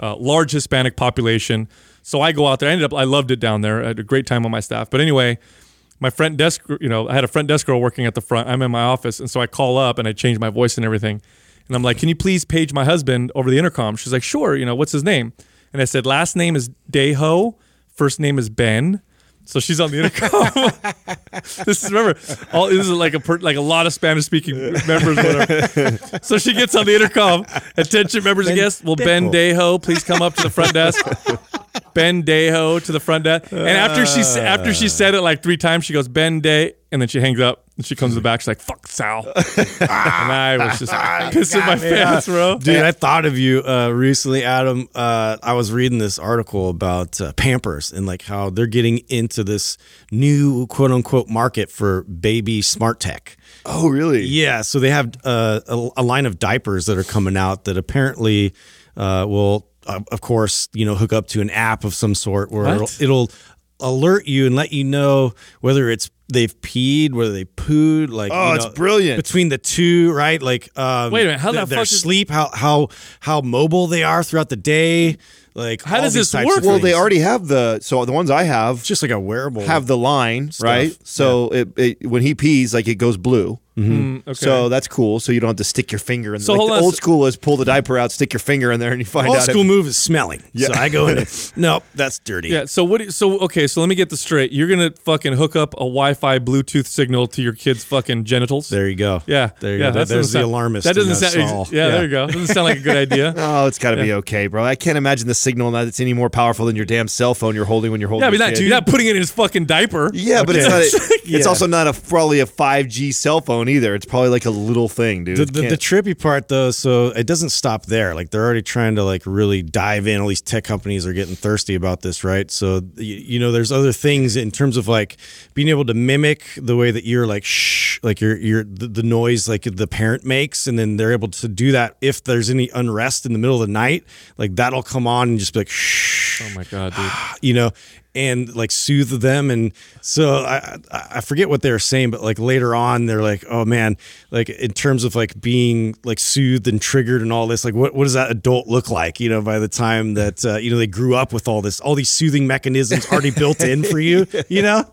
Uh, large Hispanic population. So I go out there. I ended up. I loved it down there. I had a great time on my staff. But anyway, my front desk. You know, I had a front desk girl working at the front. I'm in my office, and so I call up and I change my voice and everything. And I'm like, "Can you please page my husband over the intercom?" She's like, "Sure." You know, what's his name? And I said, "Last name is Deho. First name is Ben." So she's on the intercom. this is remember all this is like a per, like a lot of Spanish speaking members. Whatever. so she gets on the intercom. Attention, members and guests. Will Ben Deho please come up to the front desk? Ben Deho to the front desk. And after she after she said it like three times, she goes Ben Day, and then she hangs up. And she comes to the back. She's like, "Fuck Sal," and I was just pissing my pants, bro. Dude, I thought of you uh, recently, Adam. Uh, I was reading this article about uh, Pampers and like how they're getting into this new quote unquote market for baby smart tech. Oh, really? Yeah, so they have uh, a, a line of diapers that are coming out that apparently uh, will, of course, you know, hook up to an app of some sort where it'll, it'll alert you and let you know whether it's they've peed, whether they pooed. Like, Oh, you it's brilliant. between the two, right? Like, um, Wait a minute, how their, the their fuck is- sleep, how how how mobile they are throughout the day. Like, How does this work? Well, they already have the so the ones I have It's just like a wearable. have the line right. So it, it when he pees, like it goes blue. Mm, okay. So that's cool. So you don't have to stick your finger in. So like the old school is pull the diaper out, stick your finger in there, and you find old out. school if, move is smelling. So I go in. and, Nope, that's dirty. yeah. So what? do you- So okay. So let me get this straight. You're gonna fucking hook up a Wi-Fi Bluetooth signal to your kid's fucking genitals. There you go. Yeah. There you yeah, go. that there's the sound- alarmist. That doesn't sound. all. yeah, There you go. Doesn't sound like a good idea. Oh, it's got to be okay, bro. I can't imagine the signal that it's any more powerful than your damn cell phone you're holding when you're holding. Yeah, your not, you're not putting it in his fucking diaper. Yeah, but it's not. A, It's Yeah. also not a probably a 5G cell phone either. It's probably like a little thing, dude. The, the, the trippy part though, so it doesn't stop there. Like they're already trying to like really dive in. All these tech companies are getting thirsty about this, right? So you, you know, there's other things in terms of like being able to mimic the way that you're like shh, like you're you're the, the noise like the parent makes, and then they're able to do that if there's any unrest in the middle of the night. Like that'll come on and just be like shh, Oh my god, dude. you know, and like soothe them. And so I, I I forget what they were saying, but like later on, they're like, oh man, like in terms of like being like soothed and triggered and all this, like what, what does that adult look like, you know, by the time that, uh, you know, they grew up with all this, all these soothing mechanisms already built in for you, you know?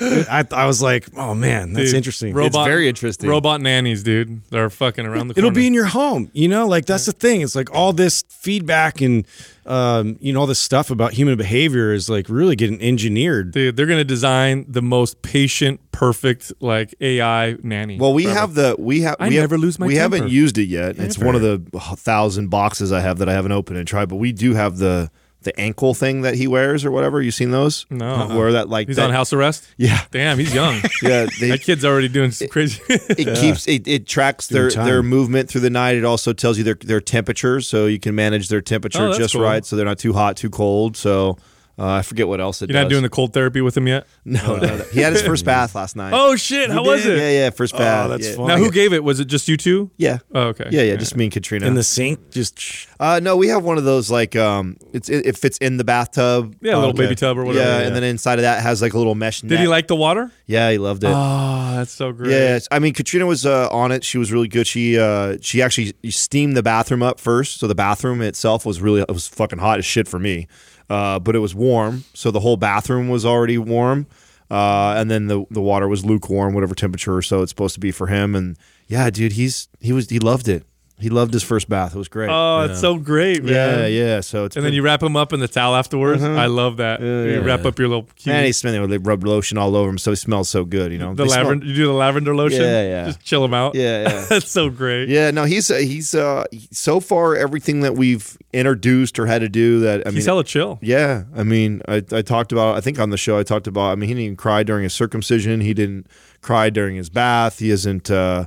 I, I was like, oh man, that's Dude, interesting. Robot, very interesting. Robot nannies, dude. They're fucking around the corner. It'll be in your home, you know. Like that's the thing. It's like all this feedback and um, you know all this stuff about human behavior is like really getting engineered. Dude, they're gonna design the most patient, perfect like AI nanny. Well, we forever. have the we have I we have- never lose my We haven't used it yet. It's one of the thousand boxes I have that I haven't opened and tried. But we do have the the ankle thing that he wears or whatever. You seen those? No. where uh-uh. that like He's that, on house arrest. Yeah, Damn, he's young. yeah. They, that kid's already doing some crazy. it keeps it, it tracks their time. their movement through the night. It also tells you their their temperature, so you can manage their temperature Oh, just cool. right, so they're not too hot, too cold. So uh, I forget what else it You're not doing the cold therapy with him yet. no, no, no. He had his first bath last night. Oh shit! How was it? Yeah, yeah, first bath. that's yeah. fun. Now, who gave it? Was it just you two? Yeah. Oh, okay. Yeah, yeah, just me and Katrina. in the sink, just Uh, no, we have one of those like um, it's it, it fits in the bathtub. Yeah, a little Okay. baby tub or whatever. Yeah, and then inside of that has like a little mesh. Did he like the water? Yeah, he loved it. Oh, that's so great. yeah, I mean Katrina was uh, on it. She was really good. She uh, she actually steamed the bathroom up first, so the bathroom itself was really it was fucking hot as shit for me, uh, but it was warm, so the whole bathroom was already warm. Uh, and then the the water was lukewarm, whatever temperature or so it's supposed to be for him. And yeah, dude, he's he was he loved it. He loved his first bath. It was great. Oh, it's so great, man. yeah, yeah. So it's And then you wrap him up in the towel afterwards. I love that. you wrap up your little cute, And he's spending they rub lotion all over him, so he smells so good. You know, the They smell- lavender. You do the lavender lotion. Yeah, yeah. Just chill him out. Yeah, yeah. that's so great. Yeah, no, he's uh, he's uh so far everything that we've introduced or had to do that I mean He's hella chill. yeah, I mean I, I talked about I think on the show I talked about I mean he didn't even cry during his circumcision, he didn't cry during his bath, he isn't uh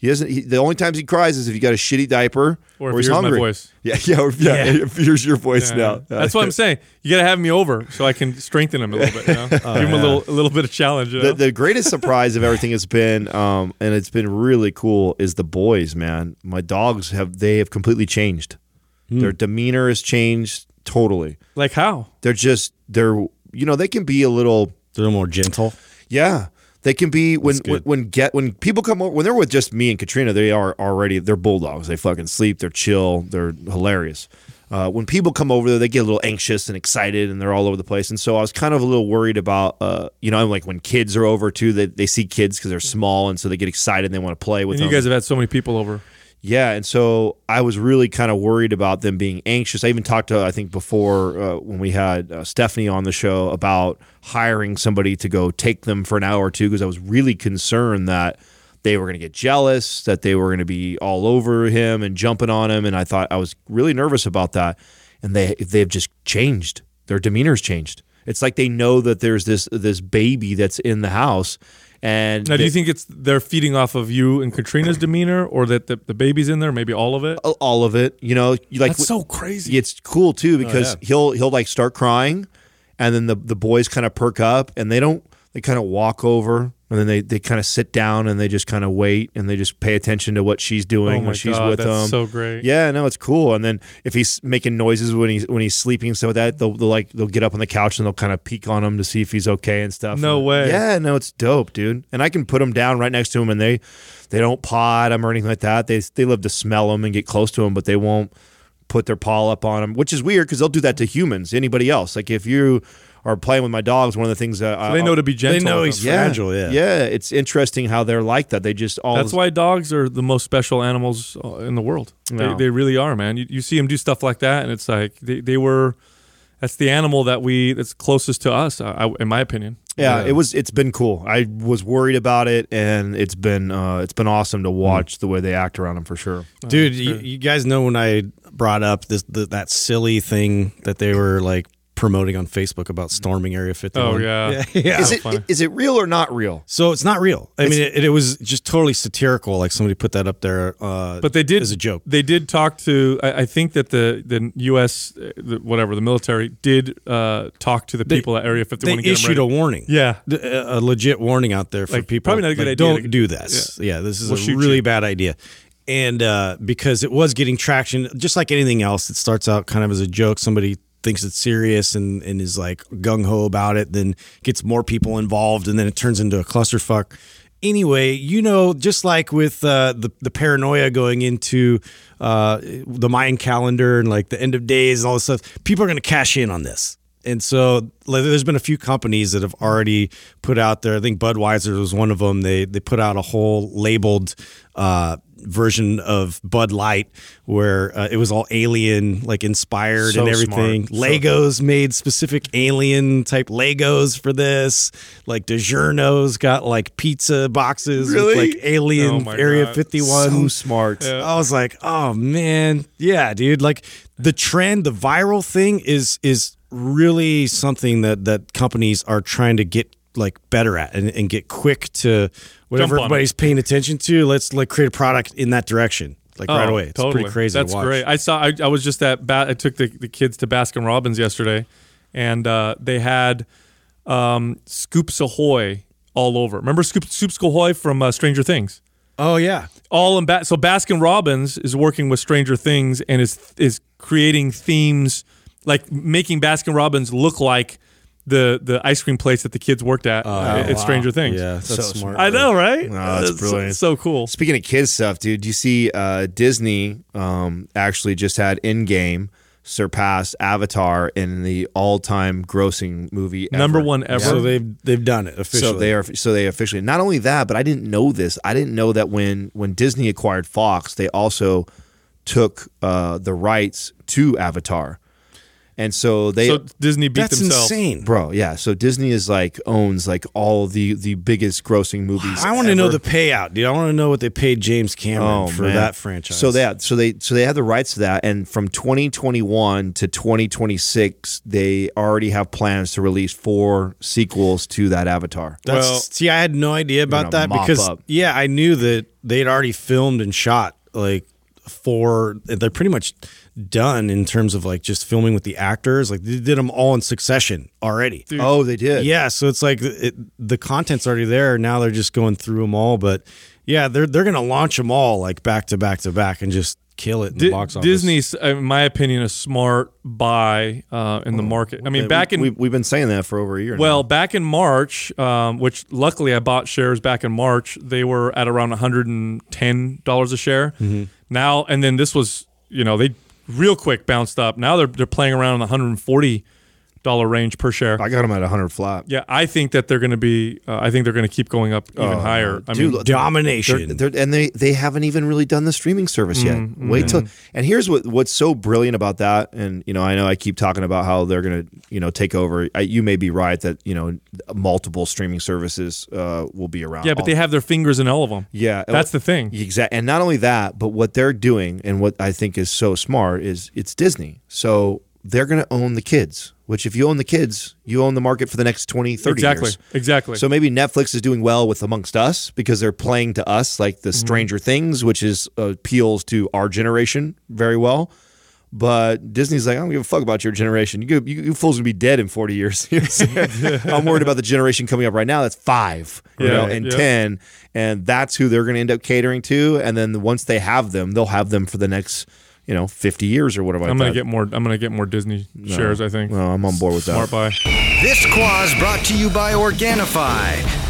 he doesn't. He, the only times he cries is if you got a shitty diaper Or or, if he's he my hungry. voice. Yeah, yeah, or, yeah. Yeah. If here's your voice Yeah. now. That's what I'm saying. You got to have me over so I can strengthen him a little bit. You know? Give him a little, a little bit of challenge. You know? the, the greatest surprise of everything has been, um, and it's been really cool, is the boys. Man, my dogs have they have completely changed. Their demeanor has changed totally. like how? They're just they're you know they can be a little a little more gentle. yeah they can be when when, when get when people come over when they're with just me and Katrina they are already they're bulldogs they fucking sleep they're chill they're hilarious. Uh, when people come over there, they get a little anxious and excited, and they're all over the place. And so I was kind of a little worried about, uh, you know, I'm like when kids are over too, they, they see kids because they're small, and so they get excited and they want to play with And you them. guys have had so many people over. Yeah, and so I was really kind of worried about them being anxious. I even talked to I think before uh, when we had uh, Stephanie on the show about hiring somebody to go take them for an hour or two because I was really concerned that they were going to get jealous, that they were going to be all over him and jumping on him, and I thought I was really nervous about that. And they they've just changed. their demeanor's changed. It's like they know that there's this this baby that's in the house, and Now, do you think it's they're feeding off of you and Katrina's demeanor, or that the, the baby's in there? Maybe all of it. Oh, all of it? You know, you like That's so crazy. It's cool too oh, because yeah. he'll he'll like start crying, and then the the boys kind of perk up, and they don't they kind of walk over, and then they they kind of sit down and they just kind of wait and they just pay attention to what she's doing Oh when she's God, with that's them. so great. Yeah, no, it's cool. And then if he's making noises when he's when he's sleeping, so that they'll, they'll like they'll get up on the couch and they'll kind of peek on him to see if he's okay and stuff. No And- way. Yeah, no, it's dope, dude. And I can put him down right next to him, and they they don't pod him or anything like that. They they love to smell him and get close to him, but they won't put their paw up on him, which is weird because they'll do that to humans, anybody else. Like if you are playing with my dogs, one of the things that So they know to be gentle. They know he's yeah, fragile, yeah. yeah. It's interesting how they're like that. They just all That's why dogs are the most special animals uh, in the world. No. They, they really are, man. You, you see them do stuff like that, and it's like they, they were. That's the animal that we that's closest to us, I, I- in my opinion. Yeah, it was. It's been cool. I was worried about it, and it's been uh, it's been awesome to watch the way they act around them for sure. Dude, you, you guys know when I brought up this the, that silly thing that they were like promoting on Facebook about storming Area 51. Oh yeah. yeah. yeah. Is it funny. is it real or not real? So it's not real. I mean, it, it was just totally satirical. Like somebody put that up there. Uh, But they did as a joke. They did talk to. I, I think that the the U.S. uh, The, whatever the military did uh, talk to the They- people at Area 51. They to get them issued a warning. Yeah. Th- a a legit warning out there for Like, people. probably not a good like, idea Don't to- do this. Yeah, this is We'll a really you. bad idea. And uh, because it was getting traction, just like anything else, it starts out kind of as a joke. Somebody thinks it's serious and, and is like gung ho about it, then gets more people involved, and then it turns into a clusterfuck. Anyway, you know, just like with uh, the the paranoia going into uh, the Mayan calendar and like the end of days and all this stuff, people are going to cash in on this. And so like, there's been a few companies that have already put out there. I think Budweiser was one of them. They they put out a whole labeled uh, version of Bud Light where uh, it was all alien like inspired So and everything. smart. So- Legos made specific alien type Legos for this. Like DiGiorno's got like pizza boxes Really? with like alien Oh Area God. 51. So smart. I was like, oh man, yeah, dude. Like the trend, the viral thing is is really something that that companies are trying to get like better at and, and get quick to whatever on it. everybody's paying attention to. Let's like create a product in that direction, like right Oh, away. It's totally. pretty crazy. That's to watch. great. I saw. I, I was just at. Ba- I took the, the kids to Baskin Robbins yesterday, and uh, they had um, Scoops Ahoy all over. Remember Scoop, Scoops Ahoy from uh, Stranger Things? Oh yeah, All in ba- so Baskin Robbins is working with Stranger Things and is is creating themes like making Baskin Robbins look like the the ice cream place that the kids worked at uh, at Stranger Things. yeah, that's So smart. I know, right? Oh, that's It's so- brilliant. So, cool. Speaking of kids stuff, dude, you see uh, Disney um, actually just had Endgame surpass Avatar in the all time grossing movie ever. Number one ever. So they've they've done it officially. So they are so they officially not only that, but I didn't know this. I didn't know that when when Disney acquired Fox, they also took uh, the rights to Avatar, and so they so Disney beat That's themselves. insane. bro yeah. So Disney is like owns like all the the biggest grossing movies. I want to know the payout, dude. I want to know what they paid James Cameron oh, for Oh, man. that franchise. So they so they so they have the rights to that, and from 2021 to 2026, they already have plans to release four sequels to that Avatar. That's Well- see, I had no idea about that because up. yeah, I knew that they'd already filmed and shot like four. They're pretty much done in terms of like just filming with the actors. Like they did them all in succession already. Oh, they did. Yeah, so it's like it, the content's already there. Now they're just going through them all, but yeah, they're they're gonna launch them all like back to back to back and just kill it in the box office. Disney's, in my opinion, a smart buy uh, in the market. I mean, back in we, we've been saying that for over a year. now. well, back in March, um, which luckily I bought shares back in March. They were at around one hundred and ten dollars a share. Mm-hmm. Now, and then this was, you know, they real quick bounced up. Now they're they're playing around 140 dollar range per share. I got them at 100 flat. Yeah, I think that they're going to be. Uh, I think they're going to keep going up even higher. I Dude, mean, domination. They're, they're, and they they haven't even really done the streaming service yet. Mm-hmm. Wait till and here's what what's so brilliant about that. And you know, I know I keep talking about how they're going to you know take over. I, you may be right that you know multiple streaming services uh, will be around. yeah, but they have their fingers in all of them. yeah, That's the thing. Exactly. And not only that, but what they're doing and what I think is so smart is it's Disney. So they're going to own the kids. Which, if you own the kids, you own the market for the next 20, 30 exactly, years. exactly. Exactly. So maybe Netflix is doing well with Amongst Us because they're playing to us like the Stranger Things, which is uh, appeals to our generation very well. But Disney's like, I don't give a fuck about your generation. You, you, you fools gonna be dead in forty years. I'm worried about the generation coming up right now. That's five, you Yeah, know, and yeah. ten, and that's who they're gonna end up catering to. And then once they have them, they'll have them for the next, you know, fifty years or whatever. I'm gonna get more. I'm gonna get more Disney shares. I think. Well, I'm on board with that. Smart buy. This Quah's brought to you by Organifi.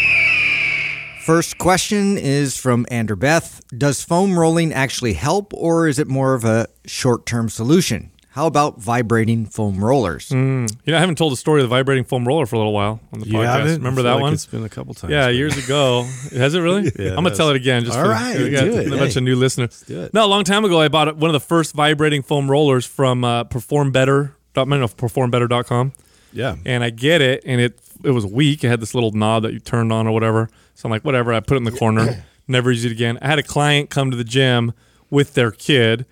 First question is from Ander Beth. Does foam rolling actually help, or is it more of a short term solution? How about vibrating foam rollers? You know, I haven't told the story of the vibrating foam roller for a little while on the You podcast. haven't? Remember I feel that like one? It's been a couple times. Yeah, but- years ago. Has it really? Yeah, I'm gonna tell it again. Just All for, right, we got do it. a bunch Hey. of new listeners. do it. No, a long time ago, I bought one of the first vibrating foam rollers from uh, Perform Better. I don't performbetter.com. Yeah. and I get it, and it it was weak. It had this little knob that you turned on or whatever. So I'm like, whatever. I put it in the corner. Never use it again. I had a client come to the gym with their kid,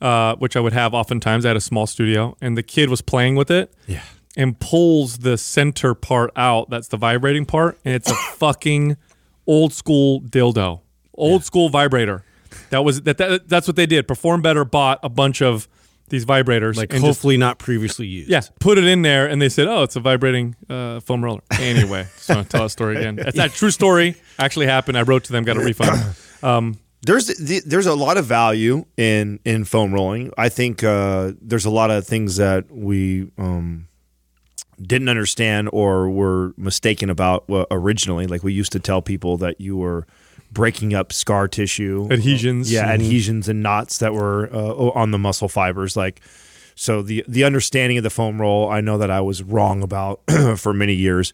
uh, which I would have oftentimes. I had a small studio, and the kid was playing with it. Yeah. And pulls the center part out. That's the vibrating part, and it's a fucking old school dildo, old school vibrator. That was that, that. That's what they did. Perform Better bought a bunch of these vibrators, Like and just hopefully not previously used. yeah, put it in there, and they said, "Oh, it's a vibrating uh, foam roller." Anyway, to tell a story again. That's that true story. Actually happened. I wrote to them, got a refund. there's the, there's a lot of value in in foam rolling. I think uh, there's a lot of things that we um, didn't understand or were mistaken about uh, originally. Like we used to tell people that you were breaking up scar tissue, Adhesions. yeah, Mhm. adhesions and knots that were uh, on the muscle fibers. Like so, the the understanding of the foam roll, I know that I was wrong about for many years.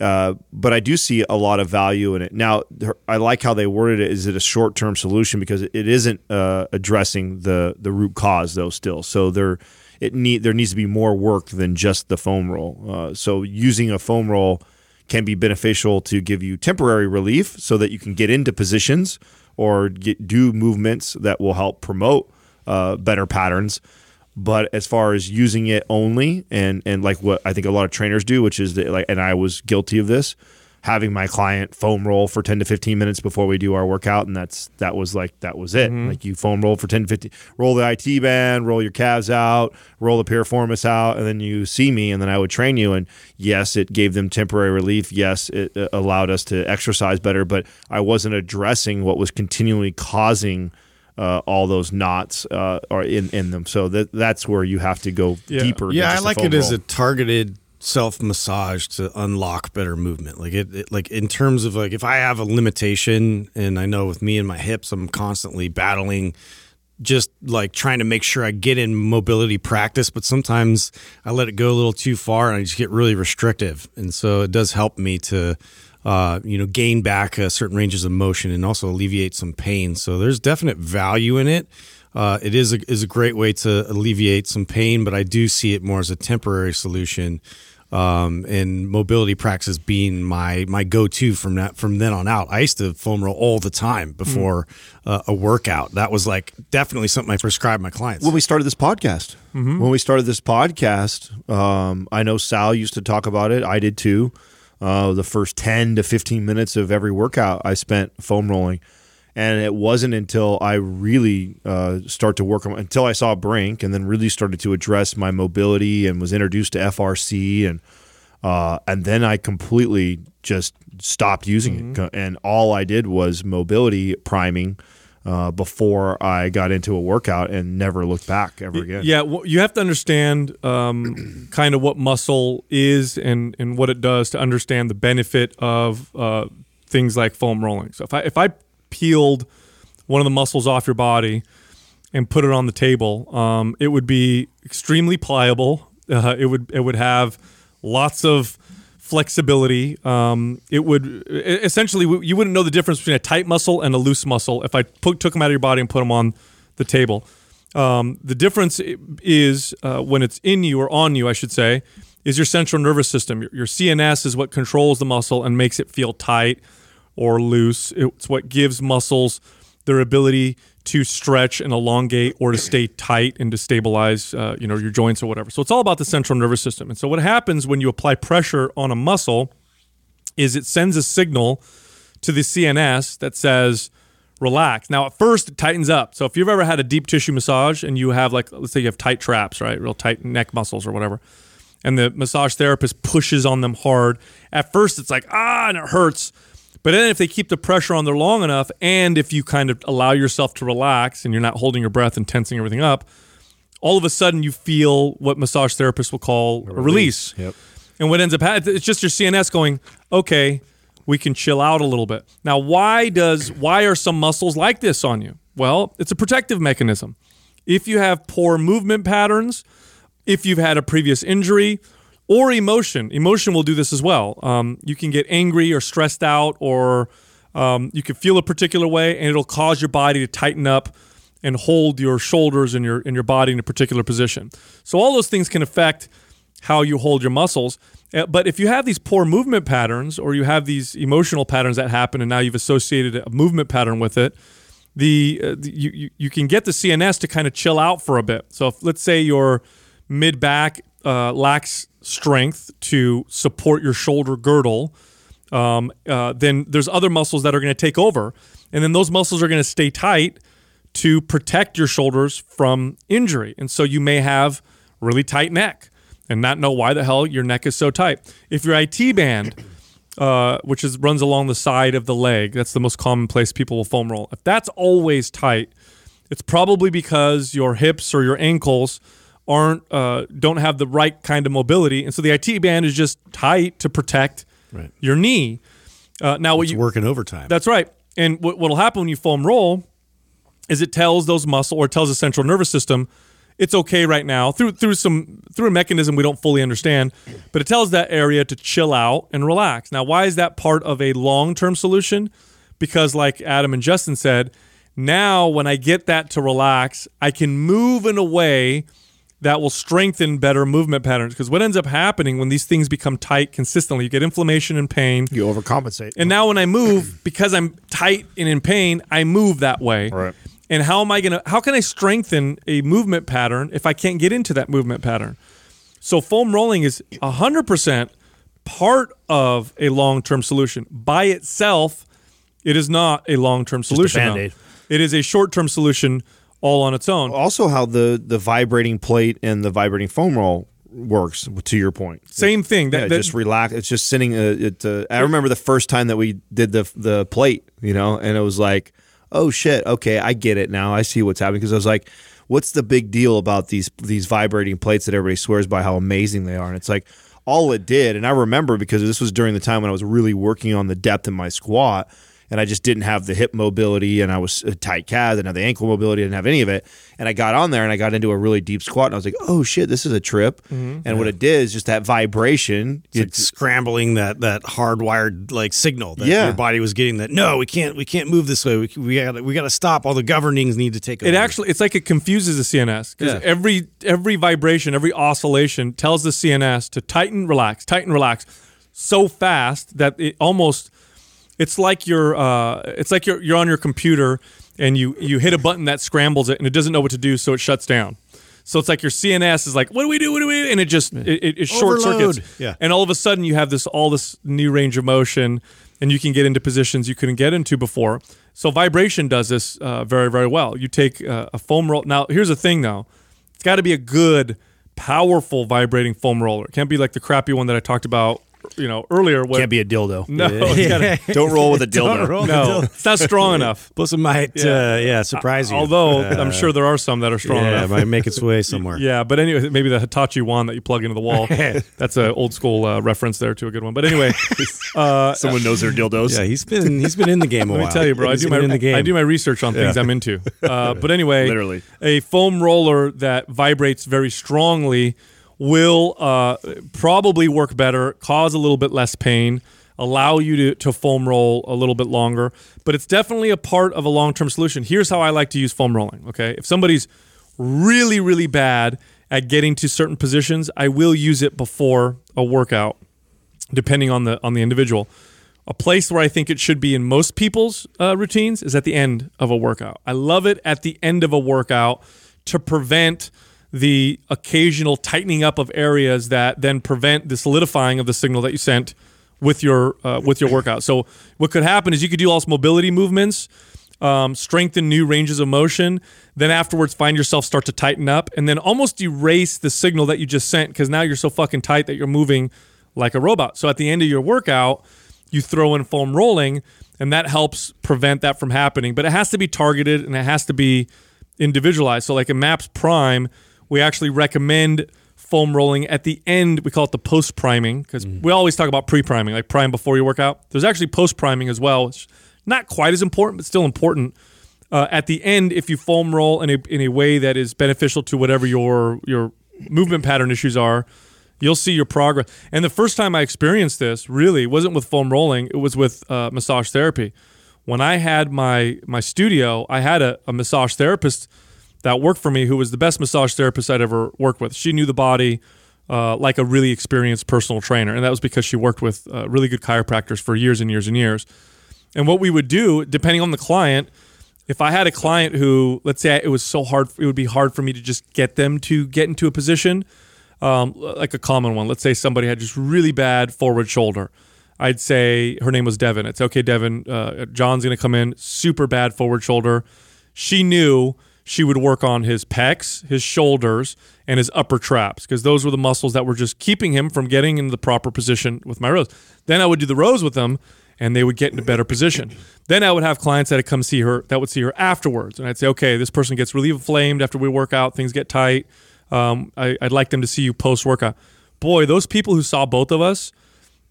Uh, but I do see a lot of value in it. Now, I like how they worded it. Is it a short term solution because it isn't uh, addressing the the root cause though? Still, so there it need there needs to be more work than just the foam roll. Uh, so using a foam roll can be beneficial to give you temporary relief so that you can get into positions or get, do movements that will help promote uh, better patterns. But as far as using it only and and like what I think a lot of trainers do, which is that like and I was guilty of this, having my client foam roll for 10 to 15 minutes before we do our workout and that's that was like that was it. Like you foam roll for 10 to 15 roll the IT band, roll your calves out, roll the piriformis out and then you see me and then I would train you and yes, it gave them temporary relief. Yes, it uh, allowed us to exercise better, but I wasn't addressing what was continually causing uh, all those knots uh, are in, in them. So that that's where you have to go Yeah. deeper. Yeah, I like foam it as a targeted self massage to unlock better movement. Like it, it, like in terms of like if I have a limitation, and I know with me and my hips, I'm constantly battling. Just like trying to make sure I get in mobility practice, but sometimes I let it go a little too far and I just get really restrictive. And so it does help me to, uh, you know, gain back uh, certain ranges of motion and also alleviate some pain. So there's definite value in it. Uh, it is a, is a great way to alleviate some pain, but I do see it more as a temporary solution. Um, and mobility practice being my my go to from that from then on out. I used to foam roll all the time before uh, a workout. That was like definitely something I prescribed my clients. when we started this podcast. When we started this podcast, um, I know Sal used to talk about it. I did too. Uh, the first 10 to 15 minutes of every workout, I spent foam rolling. And it wasn't until I really uh, start to work on until I saw Brink and then really started to address my mobility and was introduced to FRC and uh, and then I completely just stopped using it. And all I did was mobility priming uh, before I got into a workout and never looked back ever again. Yeah, well, you have to understand um, kind of what muscle is and, and what it does to understand the benefit of uh, things like foam rolling. So if I if I peeled one of the muscles off your body and put it on the table, um, it would be extremely pliable. Uh, it would it would have lots of flexibility. Um, it would essentially you wouldn't know the difference between a tight muscle and a loose muscle if I put, took them out of your body and put them on the table. Um, the difference is uh, when it's in you or on you, I should say, is your central nervous system. Your, your CNS is what controls the muscle and makes it feel tight or loose. It's what gives muscles their ability to stretch and elongate or to stay tight and to stabilize, uh, you know, your joints or whatever. So it's all about the central nervous system. And so what happens when you apply pressure on a muscle is it sends a signal to the CNS that says relax. Now at first it tightens up. So if you've ever had a deep tissue massage and you have like let's say you have tight traps, right? Real tight neck muscles or whatever. And the massage therapist pushes on them hard. At first it's like ah and it hurts. But then if they keep the pressure on there long enough and if you kind of allow yourself to relax and you're not holding your breath and tensing everything up, all of a sudden you feel what massage therapists will call a release. Yep. And what ends up happening, it's just your CNS going, okay, we can chill out a little bit. Now, why does why are some muscles like this on you? Well, it's a protective mechanism. If you have poor movement patterns, if you've had a previous injury, or emotion, emotion will do this as well. Um, you can get angry or stressed out, or um, you can feel a particular way, and it'll cause your body to tighten up and hold your shoulders and your and your body in a particular position. So all those things can affect how you hold your muscles. Uh, But if you have these poor movement patterns or you have these emotional patterns that happen and now you've associated a movement pattern with it, the, uh, the you, you can get the CNS to kind of chill out for a bit. So if, let's say your mid back uh, lacks strength to support your shoulder girdle, um, uh, then there's other muscles that are going to take over, and then those muscles are going to stay tight to protect your shoulders from injury. And so you may have really tight neck and not know why the hell your neck is so tight. If your IT band, uh, which is runs along the side of the leg, that's the most common place people will foam roll. If that's always tight, it's probably because your hips or your ankles aren't uh, don't have the right kind of mobility, and so the IT band is just tight to protect Right. your knee. Uh, now, what It's you working overtime. that's right. And what will happen when you foam roll is it tells those muscle or tells the central nervous system it's okay right now through through some through a mechanism we don't fully understand, but it tells that area to chill out and relax. Now, why is that part of a long-term solution? Because like Adam and Justin said, now when I get that to relax, I can move in a way that will strengthen better movement patterns. Because what ends up happening when these things become tight consistently, you get inflammation and pain. You overcompensate. And now when I move, because I'm tight and in pain, I move that way. Right. And how am I gonna how can I strengthen a movement pattern if I can't get into that movement pattern? So foam rolling is hundred percent part of a long term solution. By itself, it is not a long term solution. It is a short term solution all on its own. also how the the vibrating plate and the vibrating foam roll works. To your point, Same thing. That, yeah, that- just relax. It's just sitting. Uh, it. Uh, I remember the first time that we did the the plate, you know, and it was like, oh shit, okay, I get it now. I see what's happening because I was like, what's the big deal about these these vibrating plates that everybody swears by how amazing they are? And it's like all it did, and I remember because this was during the time when I was really working on the depth in my squat. And I just didn't have the hip mobility, and I was a tight calf, didn't have the ankle mobility, didn't have any of it. And I got on there, and I got into a really deep squat, and I was like, "Oh shit, this is a trip." Mm-hmm. And what it did is just that vibration. It's like scrambling that that hardwired like signal that Yeah. your body was getting. That no, we can't we can't move this way. We we got we got to stop. All the governings need to take. It actually it's like it confuses the CNS because Yeah. every every vibration, every oscillation tells the CNS to tighten, relax, tighten, relax, so fast that it almost it's like you're uh, it's like you're you're on your computer and you you hit a button that scrambles it and it doesn't know what to do, so it shuts down. So it's like your CNS is like, what do we do? What do we do? And it just it, it, short circuits. Yeah. And all of a sudden you have this all this new range of motion, and you can get into positions you couldn't get into before. So vibration does this uh, very very well. You take uh, a foam roll. Now here's the thing though, it's got to be a good, powerful vibrating foam roller. It can't be like the crappy one that I talked about, you know, earlier. Where, Can't be a dildo. no, it's gotta- Don't roll with a dildo. no, it's not strong enough. Plus, it might Yeah. yeah, uh, yeah surprise you. Although Uh, I'm sure there are some that are strong yeah, enough. it might make its way somewhere. Yeah, but anyway, maybe the Hitachi wand that you plug into the wall. That's an old school uh, reference there to a good one. But anyway, uh, Someone knows their dildos. Yeah, he's been he's been in the game a let me tell you, bro, I do my in the game. I do my research on things Yeah. I'm into. Uh, but anyway, Literally. a foam roller that vibrates very strongly will uh, probably work better, cause a little bit less pain, allow you to, to foam roll a little bit longer. But it's definitely a part of a long term solution. Here's how I like to use foam rolling. Okay. If somebody's really, really bad at getting to certain positions, I will use it before a workout, depending on the on the individual. A place where I think it should be in most people's uh, routines is at the end of a workout. I love it at the end of a workout to prevent the occasional tightening up of areas that then prevent the solidifying of the signal that you sent with your uh, with your workout. So what could happen is you could do all mobility movements, um, strengthen new ranges of motion, then afterwards find yourself start to tighten up, and then almost erase the signal that you just sent because now you're so fucking tight that you're moving like a robot. So at the end of your workout, you throw in foam rolling, and that helps prevent that from happening. But it has to be targeted and it has to be individualized. So like in Maps Prime, we actually recommend foam rolling at the end. We call it the post priming because we always talk about pre priming, like prime before you work out. There's actually post priming as well. It's not quite as important, but still important. Uh, at the end, if you foam roll in a in a way that is beneficial to whatever your your movement pattern issues are, you'll see your progress. And the first time I experienced this really wasn't with foam rolling; it was with uh, massage therapy. When I had my my studio, I had a, a massage therapist that worked for me who was the best massage therapist I'd ever worked with. She knew the body uh, like a really experienced personal trainer, and that was because she worked with uh, really good chiropractors for years and years and years. And what we would do, depending on the client, if I had a client who, let's say, it was so hard, it would be hard for me to just get them to get into a position, um, like a common one. Let's say somebody had just really bad forward shoulder. I'd say her name was Devin. It's okay, Devin. Uh, John's going to come in, super bad forward shoulder. She knew she would work on his pecs, his shoulders, and his upper traps because those were the muscles that were just keeping him from getting in the proper position with my rows. Then I would do the rows with them and they would get in a better position. Then I would have clients that would come see her that would see her afterwards, and I'd say, okay, this person gets really inflamed after we work out, things get tight. Um, I, I'd like them to see you post workout. Boy, those people who saw both of us,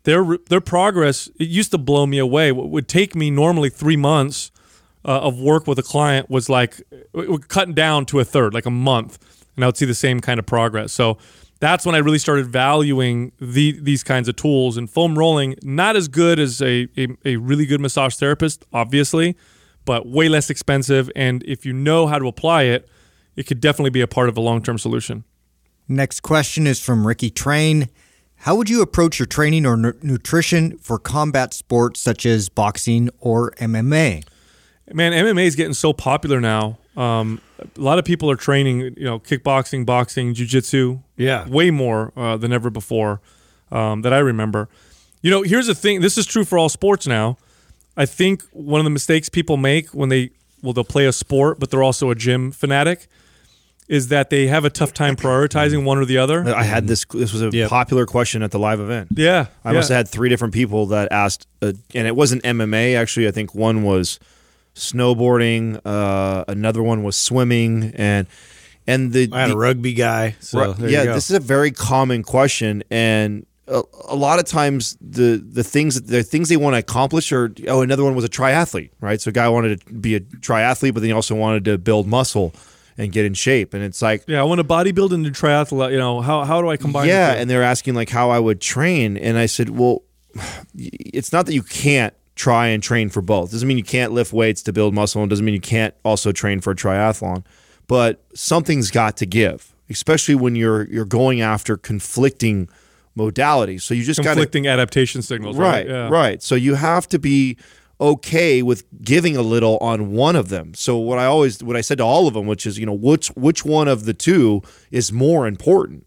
their their progress it used to blow me away. What would take me normally three months uh, of work with a client was like it would cut down to a third, like a month, and I would see the same kind of progress. So that's when I really started valuing the, these kinds of tools and foam rolling. Not as good as a, a, a really good massage therapist, obviously, but way less expensive. And if you know how to apply it, it could definitely be a part of a long term solution. Next question is from Ricky Train. How would you approach your training or nu- nutrition for combat sports such as boxing or MMA? Man, MMA is getting so popular now. Um, a lot of people are training, you know, kickboxing, boxing, jujitsu. Yeah. way more uh, than ever before um, that I remember. You know, here's the thing. This is true for all sports now. I think one of the mistakes people make when they well they'll play a sport, but they're also a gym fanatic, is that they have a tough time prioritizing one or the other. I had this. This was a Yep. popular question at the live event. Yeah, I yeah. must have had three different people that asked, uh, and it wasn't MMA. Actually, I think one was snowboarding, uh, another one was swimming, and and the, I had the- a rugby guy. So Right. there yeah, you go. this is a very common question, and a, a lot of times the the things the things they want to accomplish are oh another one was a triathlete, right? So a guy wanted to be a triathlete, but then he also wanted to build muscle and get in shape, and it's like yeah, I want to bodybuild and do triathlon. You know, how how do I combine? yeah, the and they're asking like how I would train, and I said, well, it's not that you can't try and train for both. Doesn't mean you can't lift weights to build muscle, and doesn't mean you can't also train for a triathlon. But something's got to give, especially when you're you're going after conflicting modalities. So you just conflicting adaptation signals. Right, right, Yeah. right. So you have to be okay with giving a little on one of them. So what I always what I said to all of them, which is you know which which one of the two is more important,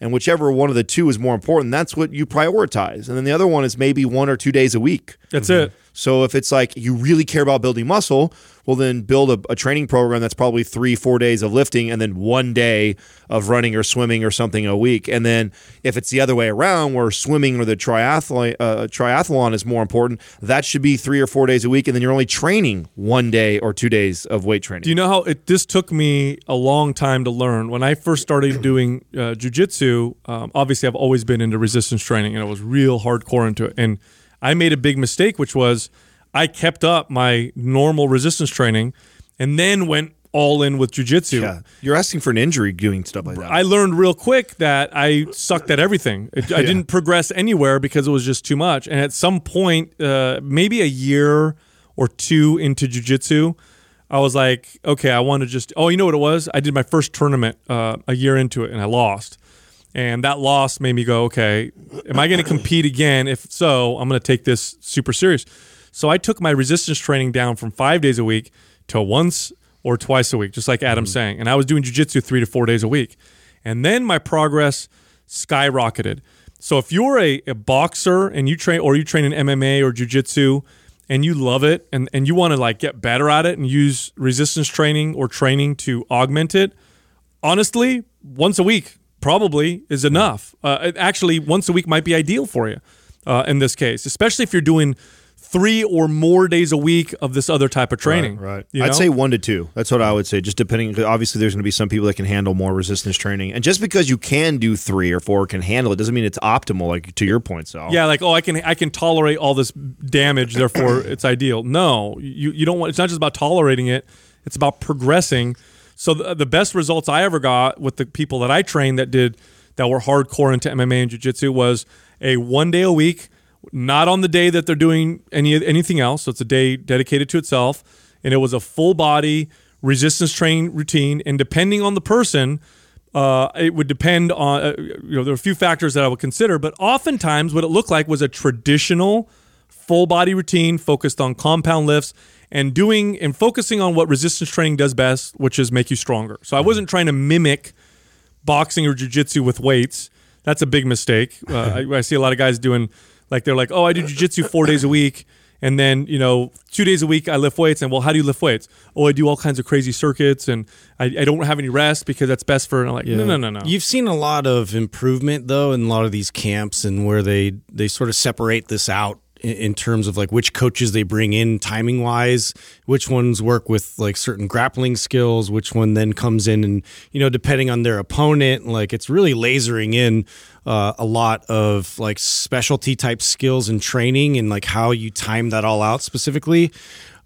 and whichever one of the two is more important, that's what you prioritize. And then the other one is maybe one or two days a week. That's it. So if it's like you really care about building muscle, well then build a, a training program that's probably three, four days of lifting and then one day of running or swimming or something a week. And then if it's the other way around, where swimming or the triathlon uh, triathlon is more important, that should be three or four days a week, and then you're only training one day or two days of weight training. Do you know how it? This took me a long time to learn. When I first started doing uh, jujitsu, um, obviously I've always been into resistance training, and I was real hardcore into it. And I made a big mistake, which was I kept up my normal resistance training, and then went all in with jujitsu. Yeah, you're asking for an injury doing stuff like that. I learned real quick that I sucked at everything. It, I didn't progress anywhere because it was just too much. And at some point, uh, maybe a year or two into jujitsu, I was like, okay, I want to just. Oh, you know what it was? I did my first tournament uh, a year into it, and I lost. And that loss made me go, okay, am I going to compete again? If so, I'm going to take this super serious. So I took my resistance training down from five days a week to once or twice a week, just like Adam's mm-hmm. saying. And I was doing jujitsu three to four days a week. And then my progress skyrocketed. So if you're a, a boxer and you train or you train in MMA or jujitsu and you love it and, and you want to like get better at it and use resistance training or training to augment it, honestly, once a week probably is enough. Uh, actually, once a week might be ideal for you uh, in this case, especially if you're doing three or more days a week of this other type of training. Right. you I'd say one to two. That's what I would say. Just depending, Obviously, there's going to be some people that can handle more resistance training, and just because you can do three or four can handle it doesn't mean it's optimal. Like to your point, Sal. Yeah, like oh, I can I can tolerate all this damage, therefore it's ideal. No, you you don't want. It's not just about tolerating it; it's about progressing. So the, the best results I ever got with the people that I trained that did that were hardcore into MMA and jiu-jitsu was a one day a week, not on the day that they're doing any anything else. So it's a day dedicated to itself, and it was a full body resistance training routine. And depending on the person, uh, it would depend on uh, you know there are a few factors that I would consider, but oftentimes what it looked like was a traditional full body routine focused on compound lifts and doing and focusing on what resistance training does best, which is make you stronger. So I wasn't trying to mimic boxing or jujitsu with weights. That's a big mistake. Uh, I, I see a lot of guys doing like they're like, oh, I do jujitsu four days a week. And then, you know, two days a week I lift weights. And well, how do you lift weights? Oh, I do all kinds of crazy circuits and I, I don't have any rest because that's best for. And I'm like, no, no, no, no. You've seen a lot of improvement though in a lot of these camps and where they they sort of separate this out in, terms of like which coaches they bring in timing wise, which ones work with like certain grappling skills, which one then comes in and you know depending on their opponent, like it's really lasering in uh, a lot of like specialty type skills and training and like how you time that all out specifically.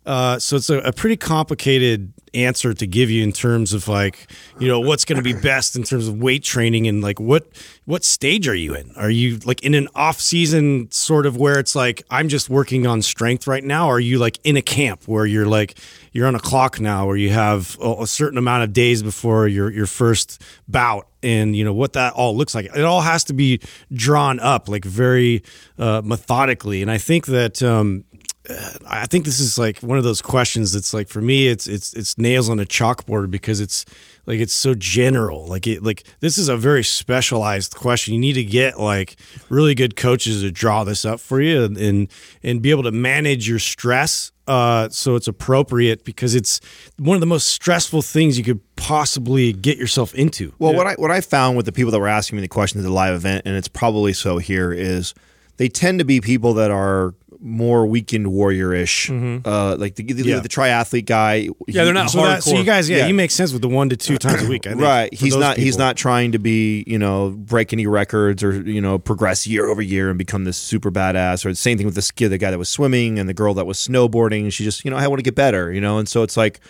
Uh, so it's a, a pretty complicated answer to give you in terms of like you know what's going to be best in terms of weight training and like what what stage are you in? Are you like in an off season sort of where it's like i'm just working on strength right now? Or are you like in a camp where you're like you're on a clock now where you have a, certain amount of days before your your first bout? And you know what that all looks like. It all has to be drawn up like very uh, methodically. And i think that um I think this is like one of those questions that's like for me it's it's it's nails on a chalkboard because it's like it's so general. Like it like this is a very specialized question. You need to get like really good coaches to draw this up for you and and, and be able to manage your stress uh, so it's appropriate because it's one of the most stressful things you could possibly get yourself into. Well, what I what I found with the people that were asking me the questions at the live event, and it's probably so here, is they tend to be people that are more weekend warrior ish, uh, like the, the, Yeah. the triathlete guy. Yeah, they're not so, that, so you guys yeah, Yeah. you make sense with the one to two times a week I think, right. He's not. He's not trying to be you know break any records or you know progress year over year and become this super badass. Or the same thing with the guy that was swimming and the girl that was snowboarding. She just you know I want to get better. You know, and so it's like.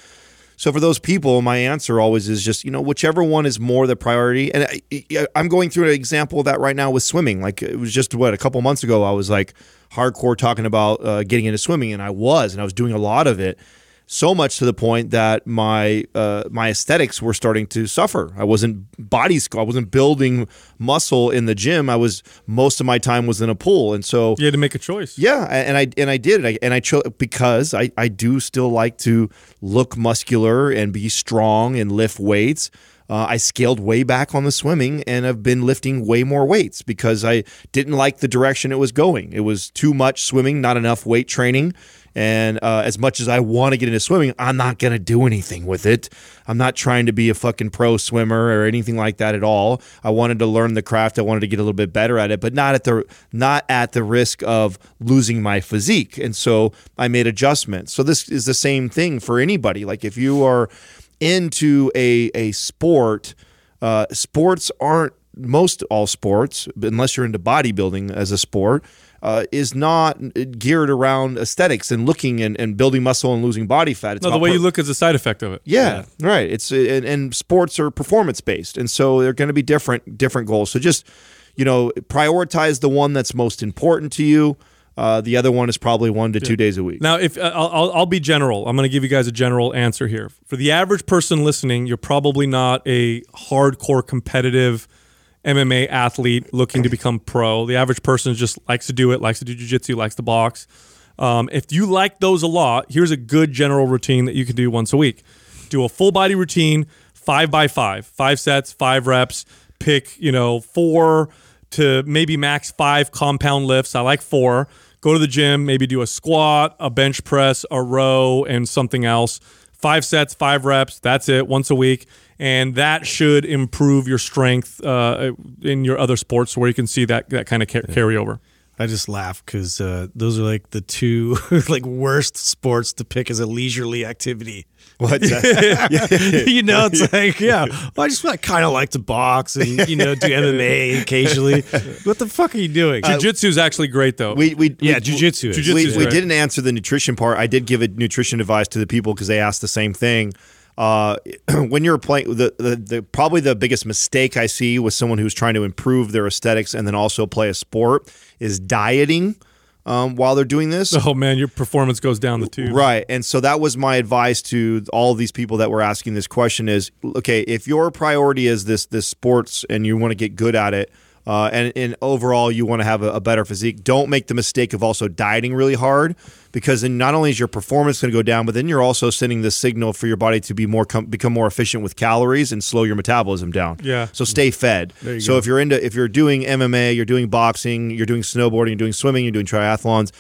So for those people, my answer always is just you know whichever one is more the priority. And I, I'm going through an example of that right now with swimming. Like it was just what a couple months ago, I was like hardcore talking about uh, getting into swimming, and I was, and I was doing a lot of it. So much to the point that my uh, my aesthetics were starting to suffer. I wasn't body I wasn't building muscle in the gym. I was most of my time was in a pool, and so you had to make a choice. yeah, and I and I did, I, and I chose because I I do still like to look muscular and be strong and lift weights. Uh, I scaled way back on the swimming and have been lifting way more weights because I didn't like the direction it was going. It was too much swimming, not enough weight training. And uh, as much as I want to get into swimming, I'm not going to do anything with it. I'm not trying to be a fucking pro swimmer or anything like that at all. I wanted to learn the craft. I wanted to get a little bit better at it, but not at the not at the risk of losing my physique. And so I made adjustments. So this is the same thing for anybody. Like if you are into a a sport, uh, sports aren't most all sports, unless you're into bodybuilding as a sport, uh, is not geared around aesthetics and looking and, and building muscle and losing body fat. It's No, the way per- you look is a side effect of it. yeah, right. It's and, and sports are performance based, and so they're going to be different different goals. So just you know, prioritize the one that's most important to you. Uh, the other one is probably one to two days a week. Now, if uh, I'll, I'll, I'll be general, I'm going to give you guys a general answer here. For the average person listening, you're probably not a hardcore competitive MMA athlete looking to become pro. The average person just likes to do it, likes to do jujitsu, likes to box. Um, if you like those a lot, here's a good general routine that you can do once a week. Do a full body routine, five by five, five sets, five reps. Pick, you know, four to maybe max five compound lifts. I like four. Go to the gym, maybe do a squat, a bench press, a row, and something else. Five sets, five reps. That's it, once a week. And that should improve your strength uh, in your other sports where you can see that, that kind of ca- carryover. I just laugh because uh, those are like the two like worst sports to pick as a leisurely activity. What's that? you know, it's like, yeah, well, I just kind of like to box and you know do MMA occasionally. What the fuck are you doing? Jiu Jitsu is actually great, though. we we yeah, we- jujitsu. is. Jiu-jitsu we, we didn't answer the nutrition part. I did give a nutrition advice to the people because they asked the same thing. Uh, when you're playing, the, the the probably the biggest mistake I see with someone who's trying to improve their aesthetics and then also play a sport is dieting um, while they're doing this. oh, man, your performance goes down the tube. Right. And so that was my advice to all these people that were asking this question is okay, if your priority is this this sports and you want to get good at it, uh, and, and overall you want to have a, a better physique, don't make the mistake of also dieting really hard because then not only is your performance going to go down, but then you're also sending the signal for your body to be more com- become more efficient with calories and slow your metabolism down. Yeah. So stay fed. so go. if you're into if you're doing MMA, you're doing boxing, you're doing snowboarding, you're doing swimming, you're doing triathlons,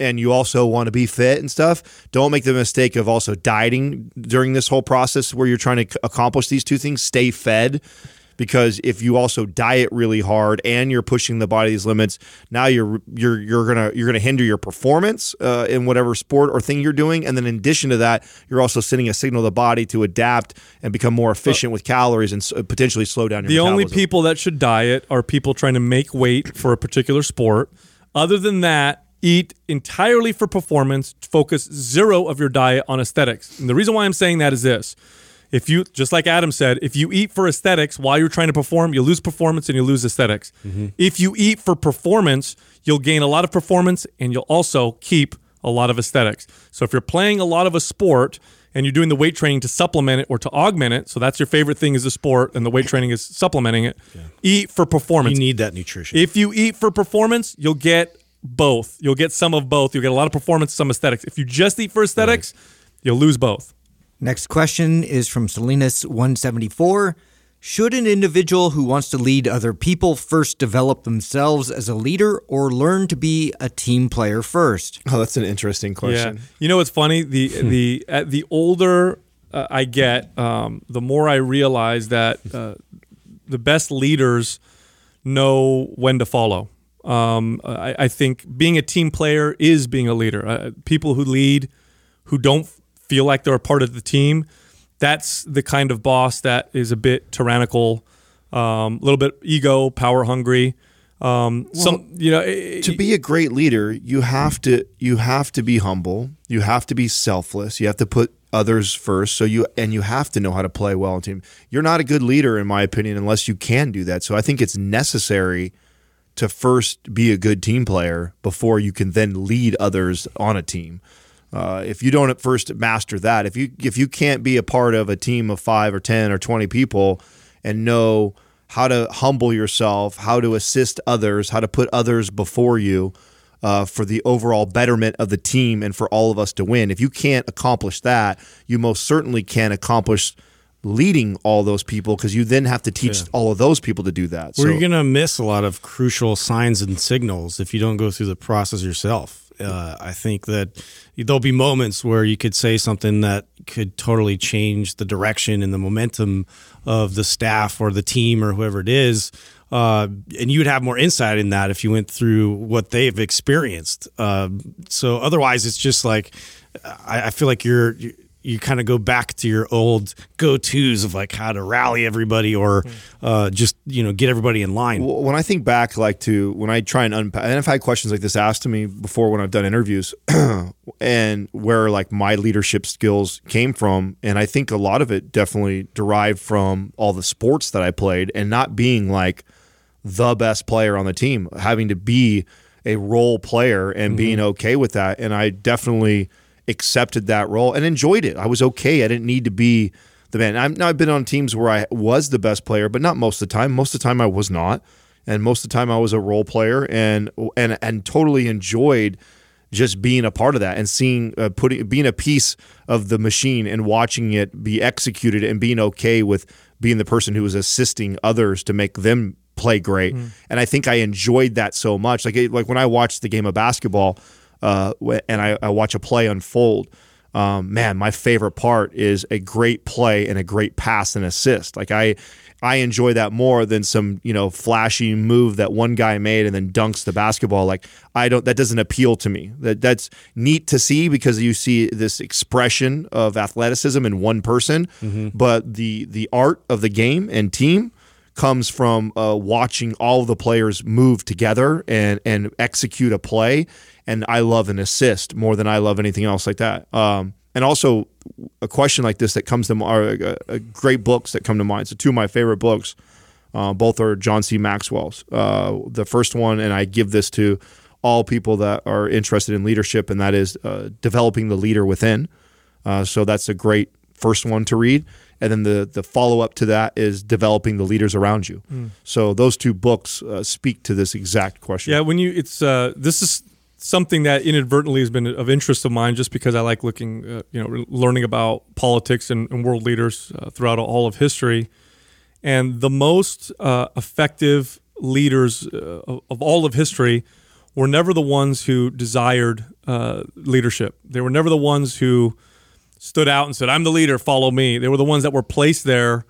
and you also want to be fit and stuff, don't make the mistake of also dieting during this whole process where you're trying to accomplish these two things. Stay fed. Because if you also diet really hard and you're pushing the body's limits, now you're you're you're gonna you're gonna hinder your performance uh, in whatever sport or thing you're doing, and then in addition to that, you're also sending a signal to the body to adapt and become more efficient with calories and s- potentially slow down your. The only people that should diet are people trying to make weight for a particular sport. Other than that, eat entirely for performance. Focus zero of your diet on aesthetics. And the reason why I'm saying that is this. If you, just like Adam said, if you eat for aesthetics while you're trying to perform, you lose performance and you lose esthetics mm-hmm. If you eat for performance, you'll gain a lot of performance and you'll also keep a lot of aesthetics. So if you're playing a lot of a sport and you're doing the weight training to supplement it or to augment it, so that's your favorite thing is the sport and the weight training is supplementing it, eat for performance. you need that nutrition. if you eat for performance, you'll get both. You'll get some of both. You'll get a lot of performance, some aesthetics. If you just eat for aesthetics, you'll lose both. Next question is from Salinas174. Should an individual who wants to lead other people first develop themselves as a leader or learn to be a team player first? Oh, that's an interesting question. Yeah. You know what's funny? The the uh, the older uh, I get, um, the more I realize that uh, the best leaders know when to follow. Um, I, I think being a team player is being a leader. Uh, people who lead, who don't feel like they're a part of the team, that's the kind of boss that is a bit tyrannical, um, a little bit ego, power hungry. Um, some, you know, it- to be a great leader, you have to you have to be humble. You have to be selfless. You have to put others first. So you and you have to know how to play well in team. You're not a good leader, in my opinion, unless you can do that. So I think it's necessary to first be a good team player before you can then lead others on a team. Uh, if you don't at first master that, if you if you can't be a part of a team of five or ten or twenty people and know how to humble yourself, how to assist others, how to put others before you uh, for the overall betterment of the team and for all of us to win. If you can't accomplish that, you most certainly can't accomplish leading all those people because you then have to teach all of those people to do that. Where you're going to miss a lot of crucial signs and signals if you don't go through the process yourself. Uh, I think that there'll be moments where you could say something that could totally change the direction and the momentum of the staff or the team or whoever it is. Uh, and you would have more insight in that if you went through what they've experienced. Uh, so otherwise, it's just like I, I feel like you're. you're you kind of go back to your old go tos of like how to rally everybody or uh, just you know get everybody in line. When I think back, like to when I try and unpack, and I've had questions like this asked to me before when I've done interviews, and where like my leadership skills came from, and I think a lot of it definitely derived from all the sports that I played, and not being like the best player on the team, having to be a role player and being okay with that, and I definitely accepted that role and enjoyed it. I was okay. I didn't need to be the man. I'm, I've been on teams where I was the best player, but not most of the time. Most of the time, I was not, and most of the time, I was a role player, and and and totally enjoyed just being a part of that and seeing uh, putting being a piece of the machine and watching it be executed and being okay with being the person who was assisting others to make them play great. And I think I enjoyed that so much. Like it, like when I watched the game of basketball uh, and I, I watch a play unfold. Um, man, my favorite part is a great play and a great pass and assist. Like I, I enjoy that more than some you know flashy move that one guy made and then dunks the basketball. Like I don't, that doesn't appeal to me. That that's neat to see because you see this expression of athleticism in one person, but the the art of the game and team comes from uh, watching all the players move together and and execute a play. And I love an assist more than I love anything else like that. Um, and also a question like this that comes to are uh, uh, great books that come to mind. So two of my favorite books, uh, both are John C. Maxwell's. Uh, the first one, and I give this to all people that are interested in leadership, and that is uh, developing the leader within. So that's a great first one to read. And then the the follow up to that is developing the leaders around you. So those two books uh, speak to this exact question. Yeah, when you it's uh, this is something that inadvertently has been of interest of mine, just because I like looking, uh, you know, learning about politics and, and world leaders uh, throughout all of history, and the most uh, effective leaders uh, of, of all of history were never the ones who desired uh, leadership. They were never the ones who stood out and said, "I'm the leader, follow me." They were the ones that were placed there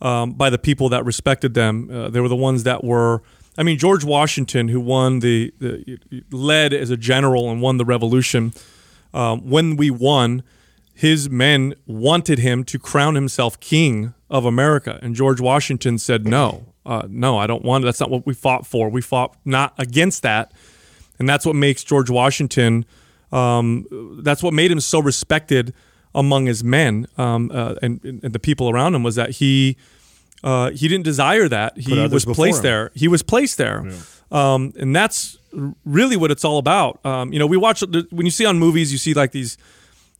um, by the people that respected them. Uh, they were the ones that were. I mean, George Washington, who won the, the led as a general and won the Revolution. Um, when we won, his men wanted him to crown himself king of America, and George Washington said, "No, uh, no, I don't want. It. That's not what we fought for. We fought not against that." and that's what makes George Washington. Um, that's what made him so respected among his men um, uh, and, and the people around him was that he uh, he didn't desire that. He was placed him. there. He was placed there, um, and that's really what it's all about. Um, you know, we watch when you see on movies, you see like these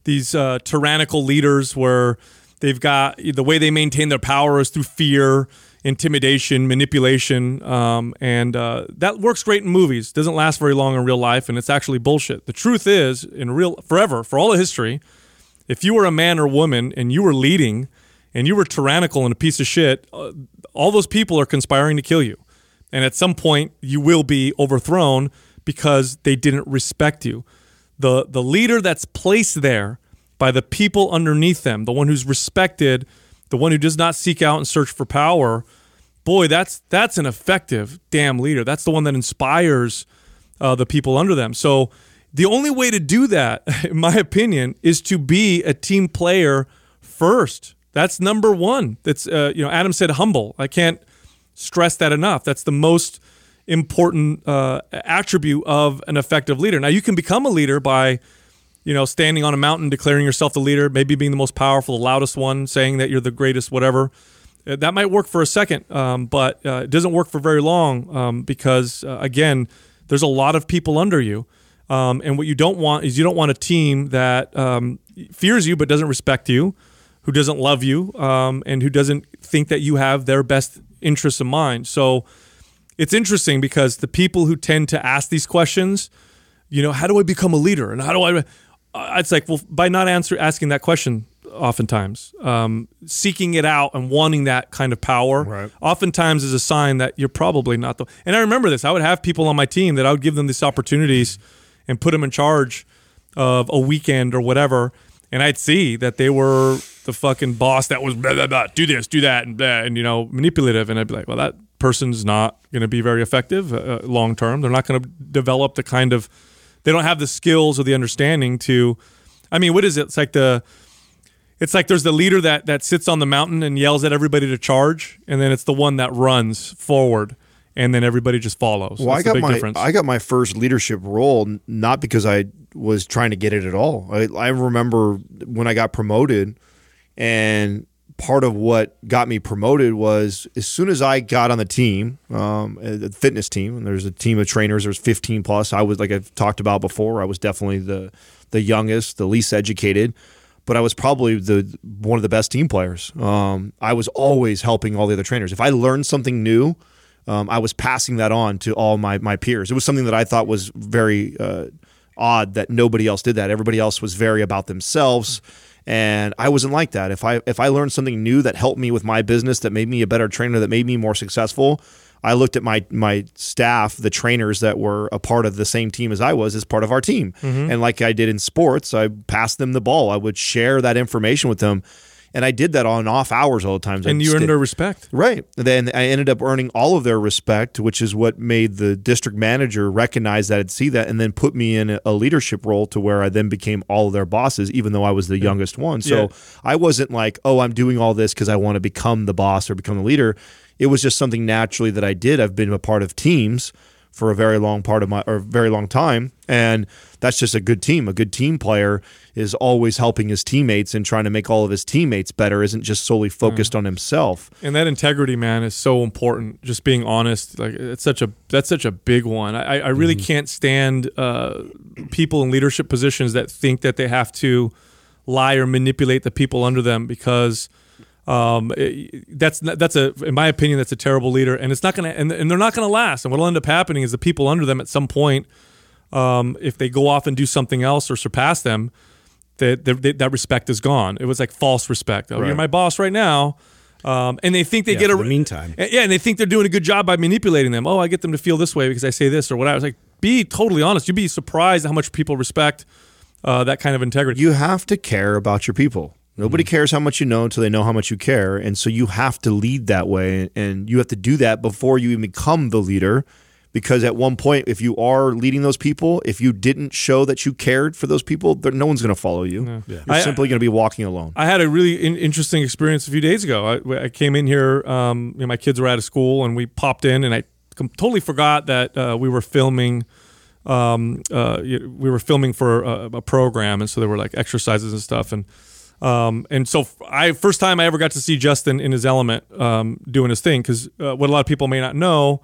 these uh, tyrannical leaders where they've got the way they maintain their power is through fear, intimidation, manipulation, um, and uh, that works great in movies. Doesn't last very long in real life, and it's actually bullshit. The truth is, in real forever for all of history, if you were a man or woman and you were leading and you were tyrannical and a piece of shit, uh, all those people are conspiring to kill you. And at some point, you will be overthrown because they didn't respect you. The, the leader that's placed there by the people underneath them, the one who's respected, the one who does not seek out and search for power, boy, that's that's an effective damn leader. That's the one that inspires uh, the people under them. So the only way to do that, in my opinion, is to be a team player first. That's number one. That's uh, you know, Adam said humble. I can't stress that enough. That's the most important uh, attribute of an effective leader. Now you can become a leader by you know, standing on a mountain, declaring yourself the leader, maybe being the most powerful, the loudest one, saying that you're the greatest, whatever. Uh, That might work for a second, um, but uh, it doesn't work for very long um, because, uh, again, there's a lot of people under you. Um, and what you don't want is you don't want a team that um, fears you but doesn't respect you, who doesn't love you, um, and who doesn't think that you have their best interests in mind. So it's interesting because the people who tend to ask these questions, you know, how do I become a leader? And how do I? Uh, It's like, well, by not answer asking that question, oftentimes um, seeking it out and wanting that kind of power, Right. oftentimes is a sign that you're probably not the. And I remember this. I would have people on my team that I would give them these opportunities and put them in charge of a weekend or whatever, and I'd see that they were the fucking boss that was blah blah blah, do this, do that, and blah, and you know manipulative, and I'd be like, well, that person's not going to be very effective uh, long term. They're not going to develop the kind of they don't have the skills or the understanding to. I mean, what is it? It's like the it's like there's the leader that that sits on the mountain and yells at everybody to charge, and then it's the one that runs forward, and then everybody just follows. Well, I That's the got my difference. I got my first leadership role not because I was trying to get it at all. I, I remember when I got promoted, and part of what got me promoted was as soon as I got on the team, um, the fitness team, and there's a team of trainers. There's 15 plus. I was like I've talked about before. I was definitely the the youngest, the least educated. But I was probably the one of the best team players. Um, I was always helping all the other trainers. If I learned something new, um, I was passing that on to all my my peers. It was something that I thought was very uh, odd that nobody else did that. Everybody else was very about themselves, and I wasn't like that. If I if I learned something new that helped me with my business, that made me a better trainer, that made me more successful. I looked at my my staff, the trainers that were a part of the same team as I was, as part of our team. And like I did in sports, I passed them the ball. I would share that information with them. And I did that on off hours all the time. and I'd you stay- earned their respect. Right. Then I ended up earning all of their respect, which is what made the district manager recognize that and see that, and then put me in a leadership role to where I then became all of their bosses, even though I was the youngest one. So Yeah. I wasn't like, oh, I'm doing all this because I want to become the boss or become the leader. It was just something naturally that I did. I've been a part of teams for a very long part of my or very long time and that's just a good team. A good team player is always helping his teammates and trying to make all of his teammates better. Isn't just solely focused on himself. And that integrity, man, is so important. Just being honest, like it's such a that's such a big one. I, I really can't stand uh, people in leadership positions that think that they have to lie or manipulate the people under them because um, it- that's that's a in my opinion that's a terrible leader, and it's not gonna and, and they're not gonna last. And what'll end up happening is the people under them at some point, um, if they go off and do something else or surpass them, that that that respect is gone. It was like false respect. Oh, you're my boss right now. Um, and they think they Yeah, get a the meantime. yeah, and they think they're doing a good job by manipulating them. Oh, I get them to feel this way because I say this or whatever. It's like, be totally honest. You'd be surprised how much people respect uh, that kind of integrity. you have to care about your people. Nobody cares how much you know until they know how much you care. And so you have to lead that way. And you have to do that before you even become the leader. Because at one point, if you are leading those people, if you didn't show that you cared for those people, there, no one's going to follow you. You're I- simply going to be walking alone. I had a really in- interesting experience a few days ago. I, I came in here. Um, you know, my kids were out of school, and we popped in, and I com- totally forgot that uh, we were filming. Um, uh, we were filming for a, a program, and so there were like exercises and stuff, and um, and so I first time I ever got to see Justin in his element um, doing his thing because uh, what a lot of people may not know.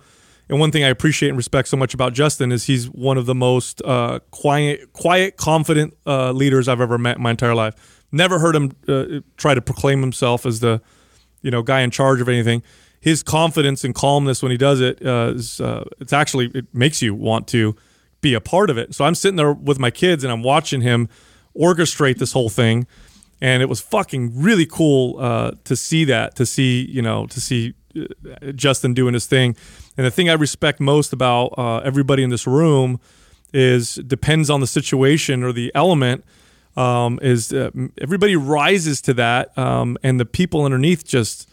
And one thing I appreciate and respect so much about Justin is he's one of the most uh, quiet, quiet, confident uh, leaders I've ever met in my entire life. Never heard him uh, try to proclaim himself as the, you know, guy in charge of anything. His confidence and calmness when he does it uh, is uh, it's actually it makes you want to be a part of it. So I'm sitting there with my kids and I'm watching him orchestrate this whole thing, and it was fucking really cool uh, to see that, to see you know, to see uh, Justin doing his thing. And the thing I respect most about uh, everybody in this room is depends on the situation or the element. Um, is uh, everybody rises to that, um, and the people underneath just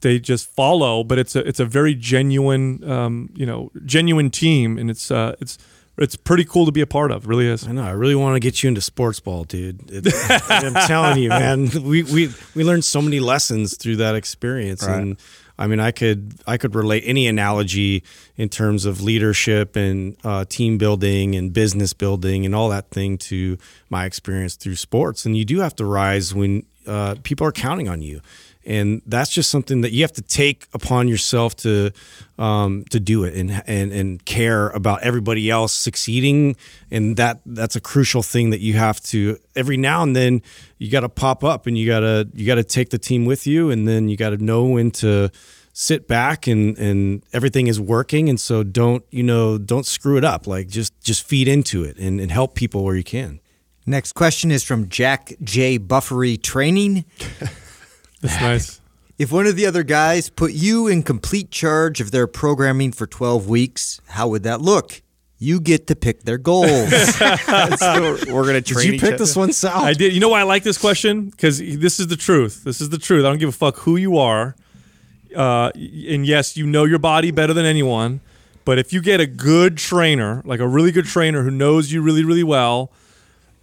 they just follow. But it's a it's a very genuine, um, you know, genuine team, and it's uh, it's it's pretty cool to be a part of. Really is. I know. I really want to get you into sports ball, dude. It, I'm telling you, man. We we we learned so many lessons through that experience, and I mean, I could I could relate any analogy in terms of leadership and uh, team building and business building and all that thing to my experience through sports. And you do have to rise when uh, people are counting on you. And that's just something that you have to take upon yourself to um, to do it and, and and care about everybody else succeeding. And that that's a crucial thing that you have to every now and then you got to pop up and you got to you got to take the team with you, and then you got to know when to sit back and and everything is working. And so don't you know don't screw it up. Like just just feed into it and, and help people where you can. Next question is from Jack J. Buffery Training. That's nice. If one of the other guys put you in complete charge of their programming for 12 weeks, how would that look? You get to pick their goals. We're going to Did train you each pick other. this one, Sal? I did. You know why I like this question? Because this is the truth. This is the truth. I don't give a fuck who you are. Uh, and yes, you know your body better than anyone. But if you get a good trainer, like a really good trainer who knows you really, really well,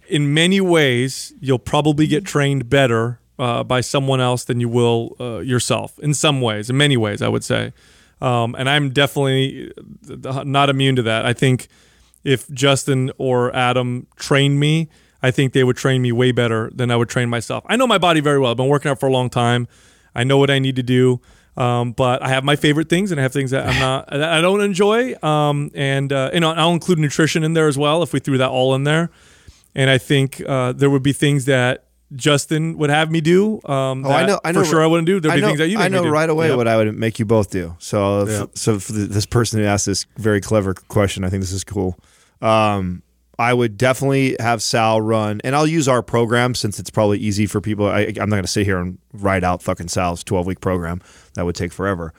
in many ways, you'll probably get trained better uh, by someone else than you will uh, yourself in some ways, in many ways, I would say. Um, and I'm definitely uh, not immune to that. I think if Justin or Adam trained me, I think they would train me way better than I would train myself. I know my body very well. I've been working out for a long time. I know what I need to do. Um, but I have my favorite things, and I have things that I'm not, that I don't enjoy. Um, and uh, you know, I'll include nutrition in there as well if we threw that all in there. And I think uh, there would be things that Justin would have me do. Um, Oh, I know. I know. for sure I wouldn't do. There'd be know, things that you. I know right away Yep. what I would make you both do. So, if- Yep. so for the, this person who asked this very clever question, I think this is cool. Um, I would definitely have Sal run, and I'll use our program since it's probably easy for people. I, I'm not going to sit here and write out fucking Sal's 12 week program. That would take forever.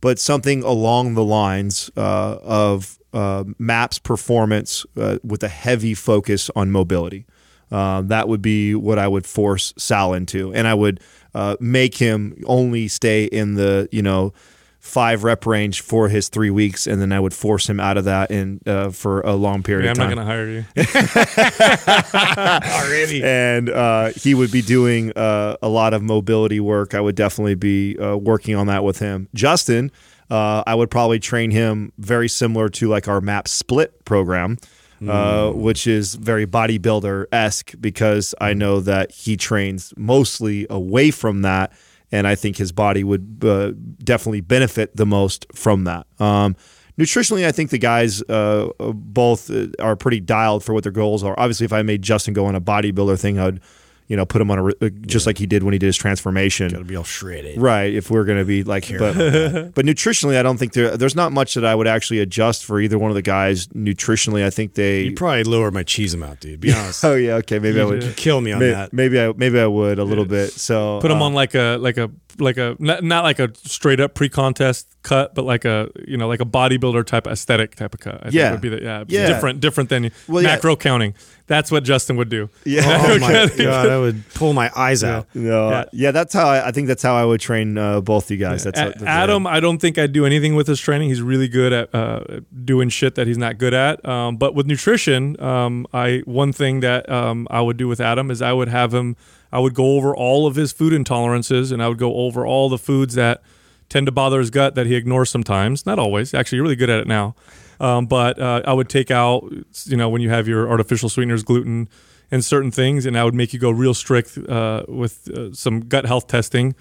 But something along the lines uh, of uh, MAPS performance uh, with a heavy focus on mobility. Um, that would be what I would force Sal into, and I would uh, make him only stay in the you know five rep range for his three weeks, and then I would force him out of that in uh, for a long period Yeah, of I'm not going to hire you. Already. and uh, he would be doing uh, a lot of mobility work. I would definitely be uh, working on that with him. Justin, uh, I would probably train him very similar to like our MAPS split program. Uh, which is very bodybuilder esque because I know that he trains mostly away from that, and I think his body would uh, definitely benefit the most from that. Um, nutritionally, I think the guys uh, uh, both uh, are pretty dialed for what their goals are. Obviously, if I made Justin go on a bodybuilder thing, I'd you know put him on a uh, just like he did when he did his transformation. Gotta be all shredded. Right, if we're going to be like, but, but nutritionally, I don't think there, there's not much that I would actually adjust for either one of the guys. Nutritionally, I think they. You probably lower my cheese amount, dude. Be honest. oh yeah, okay, maybe I would. You kill me on May- that. Maybe I maybe I would a little bit. So Put him uh, on like a like a like a not, not like a straight up pre contest cut, but like a you know like a bodybuilder type aesthetic type of cut. I think Yeah. would be the, yeah, Yeah. different different than Well, yeah. macro counting. That's what Justin would do. Yeah. Oh my god, I would pull my eyes out. No, Yeah. yeah. that's how I, I think that's how I would train uh, both you guys. That's, A- that's Adam, I don't think I'd do anything with his training. He's really good at uh, doing shit that he's not good at. Um, but with nutrition, um, I one thing that um, I would do with Adam is I would have him. I would go over all of his food intolerances, and I would go over all the foods that tend to bother his gut that he ignores sometimes. Not always. Actually, you're really good at it now. Um, but uh, I would take out, you know, when you have your artificial sweeteners, gluten, and certain things, and I would make you go real strict uh, with uh, some gut health testing.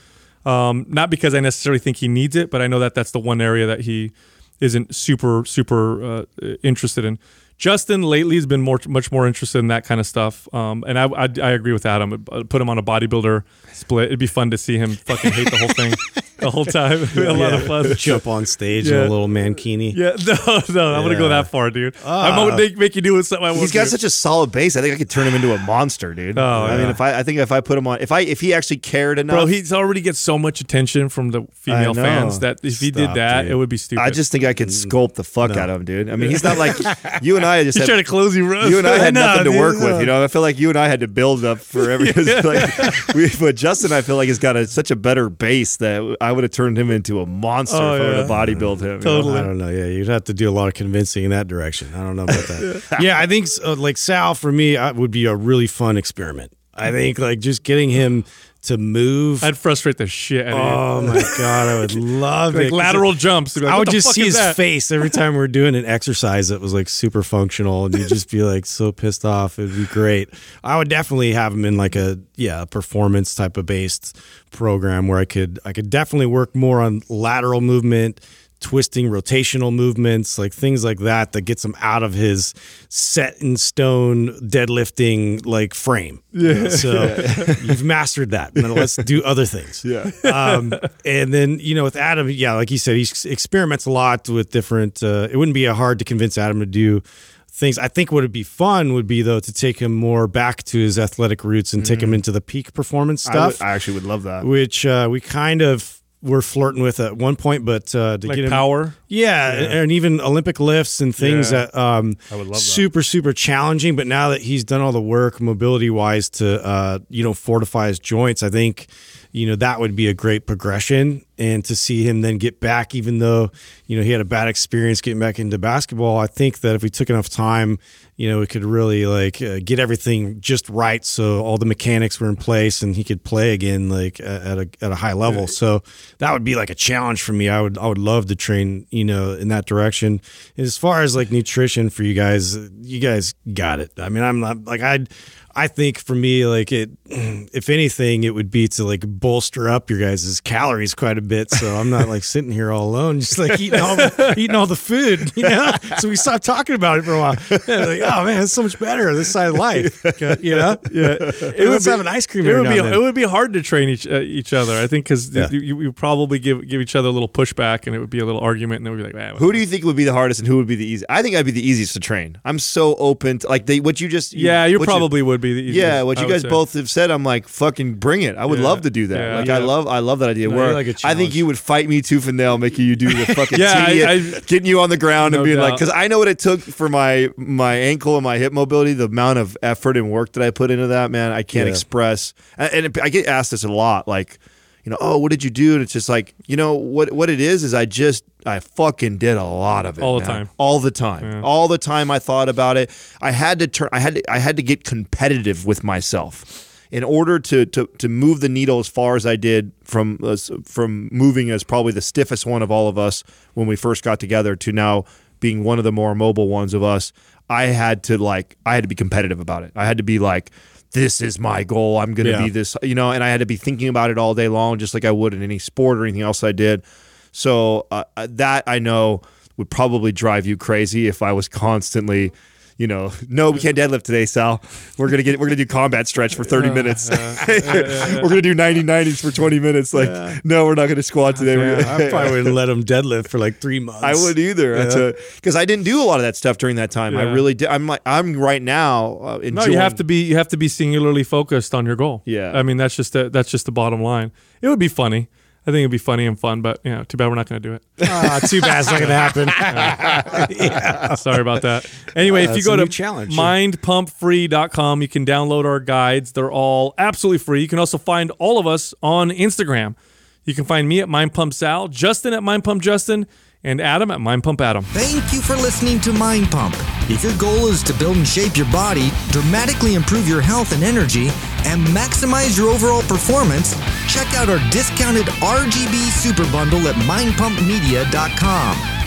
Um, not because I necessarily think he needs it, but I know that that's the one area that he isn't super super uh, interested in. Justin lately has been more much more interested in that kind of stuff, um, and I, I I agree with Adam. I'd Put him on a bodybuilder split. It'd be fun to see him fucking hate the whole thing the whole time. A lot of fun. Jump on stage Yeah. in a little mankini. Yeah, no, no, I wouldn't go Yeah. that far, dude. Ah. I won't make, make you do something I won't He's got do. such a solid base. I think I could turn him into a monster, dude. Oh, I mean, yeah. if I, I think if I put him on, if I, if he actually cared enough, Bro, he's already gets so much attention from the female know. fans that if he did Stop, that, dude. it would be stupid. I just think I could sculpt the fuck out of him, dude. I mean, he's not like you and I just he's had, trying to close you, you and I had No, nothing to dude, work no. with. You know, I feel like you and I had to build up for everything. like, we, but Justin, I feel like he's got a, such a better base that I would have turned him into a monster Oh, if I were yeah. to bodybuild him. you know? Totally. I don't know. Yeah, you'd have to do a lot of convincing in that direction. I don't know about that. yeah, I think uh, like Sal for me uh, would be a really fun experiment. I think like just getting him to move. I'd frustrate the shit out of you. oh my god, I would love it. Like 'Cause lateral jumps. Like, I would just see his that? face every time we are doing an exercise that was like super functional, and you'd just be like so pissed off. It'd be great. I would definitely have him in like a yeah a performance type of based program where I could I could definitely work more on lateral movement, twisting, rotational movements, like things like that that gets him out of his set in stone deadlifting like frame. Yeah. So you've mastered that. Now let's do other things. Yeah. Um, and then you know with Adam, yeah, like you said, he experiments a lot with different. Uh, it wouldn't be hard to convince Adam to do things. I think what would be fun would be though to take him more back to his athletic roots and take him into the peak performance Mm-hmm. I, would- stuff, I actually would love that. which uh, we kind of were flirting with at one point, but uh, to Like get him power. yeah, and even Olympic lifts and things Yeah. that um I would love that. super super challenging. But now that he's done all the work mobility wise to uh you know fortify his joints, I think you know that would be a great progression. and to see him then get back, even though you know he had a bad experience getting back into basketball, I think that if we took enough time, you know, we could really like uh, get everything just right, so all the mechanics were in place and he could play again like at a at a high level. So that would be like a challenge for me. I would I would love to train, you know, in that direction. As far as like nutrition for you guys, you guys got it. I mean, I'm not like I'd I think for me, like it, if anything, it would be to like bolster up your guys' calories quite a bit. So I'm not like sitting here all alone, just like eating all the, eating all the food, you know. So we stopped talking about it for a while. Yeah, like, oh man, it's so much better this side of life, you know. Yeah, It would have an ice cream. It every would now be and then. it would be hard to train each uh, each other. I think because Yeah. you, you probably give give each other a little pushback, and it would be a little argument, and then we'd be like, "Ah, Who do you think would be the hardest and who would be the easy? I think I'd be the easiest to train. I'm so open to like they, what you just Yeah, you what probably would be the easiest. yeah what you would guys say. both have said. I'm like fucking bring it. I would Yeah. love to do that. Yeah. like I love I love that idea. No, where like a I think you would fight me tooth and nail, making you do the fucking Yeah, I- tedious- I- getting you on the ground No and being like because I know what it took for my my ankle and my hip mobility. The amount of effort and work that I put into that man, I can't Yeah. express. And, and it- I get asked this a lot, like. You know, oh, what did you do? And it's just like, you know, what what it is is I just I fucking did a lot of it All the man. time. all the time, all the time. I thought about it. I had to turn. I had to. I had to get competitive with myself in order to to to move the needle as far as I did from uh, from moving as probably the stiffest one of all of us when we first got together to now being one of the more mobile ones of us. I had to like. I had to be competitive about it. I had to be like. This is my goal. I'm going to Yeah. be this, you know, and I had to be thinking about it all day long, just like I would in any sport or anything else I did. So uh, uh, that I know would probably drive you crazy if I was constantly, you know, no, we can't deadlift today, Sal. We're gonna get we're gonna do combat stretch for thirty minutes. we're gonna do 90 90s for twenty minutes. Like, no, we're not gonna squat today. We're gonna- I probably wouldn't let him deadlift for like three months. I would either. Because I didn't do a lot of that stuff during that time. I really did. I'm like I'm right now. Uh, No, you have to be you have to be singularly focused on your goal. Yeah. I mean that's just the, that's just the bottom line. It would be funny. I think it'd be funny and fun, but you know, too bad we're not going to do it. Ah, too bad it's not going to happen. Sorry about that. Anyway, if you go to challenge. mindpumpfree.com, you can download our guides. They're all absolutely free. You can also find all of us on Instagram. You can find me at mindpumpsal, Justin at mindpumpjustin, and Adam at Mind Pump Adam. Thank you for listening to Mind Pump. If your goal is to build and shape your body, dramatically improve your health and energy, and maximize your overall performance, check out our discounted RGB Super Bundle at mindpumpmedia.com.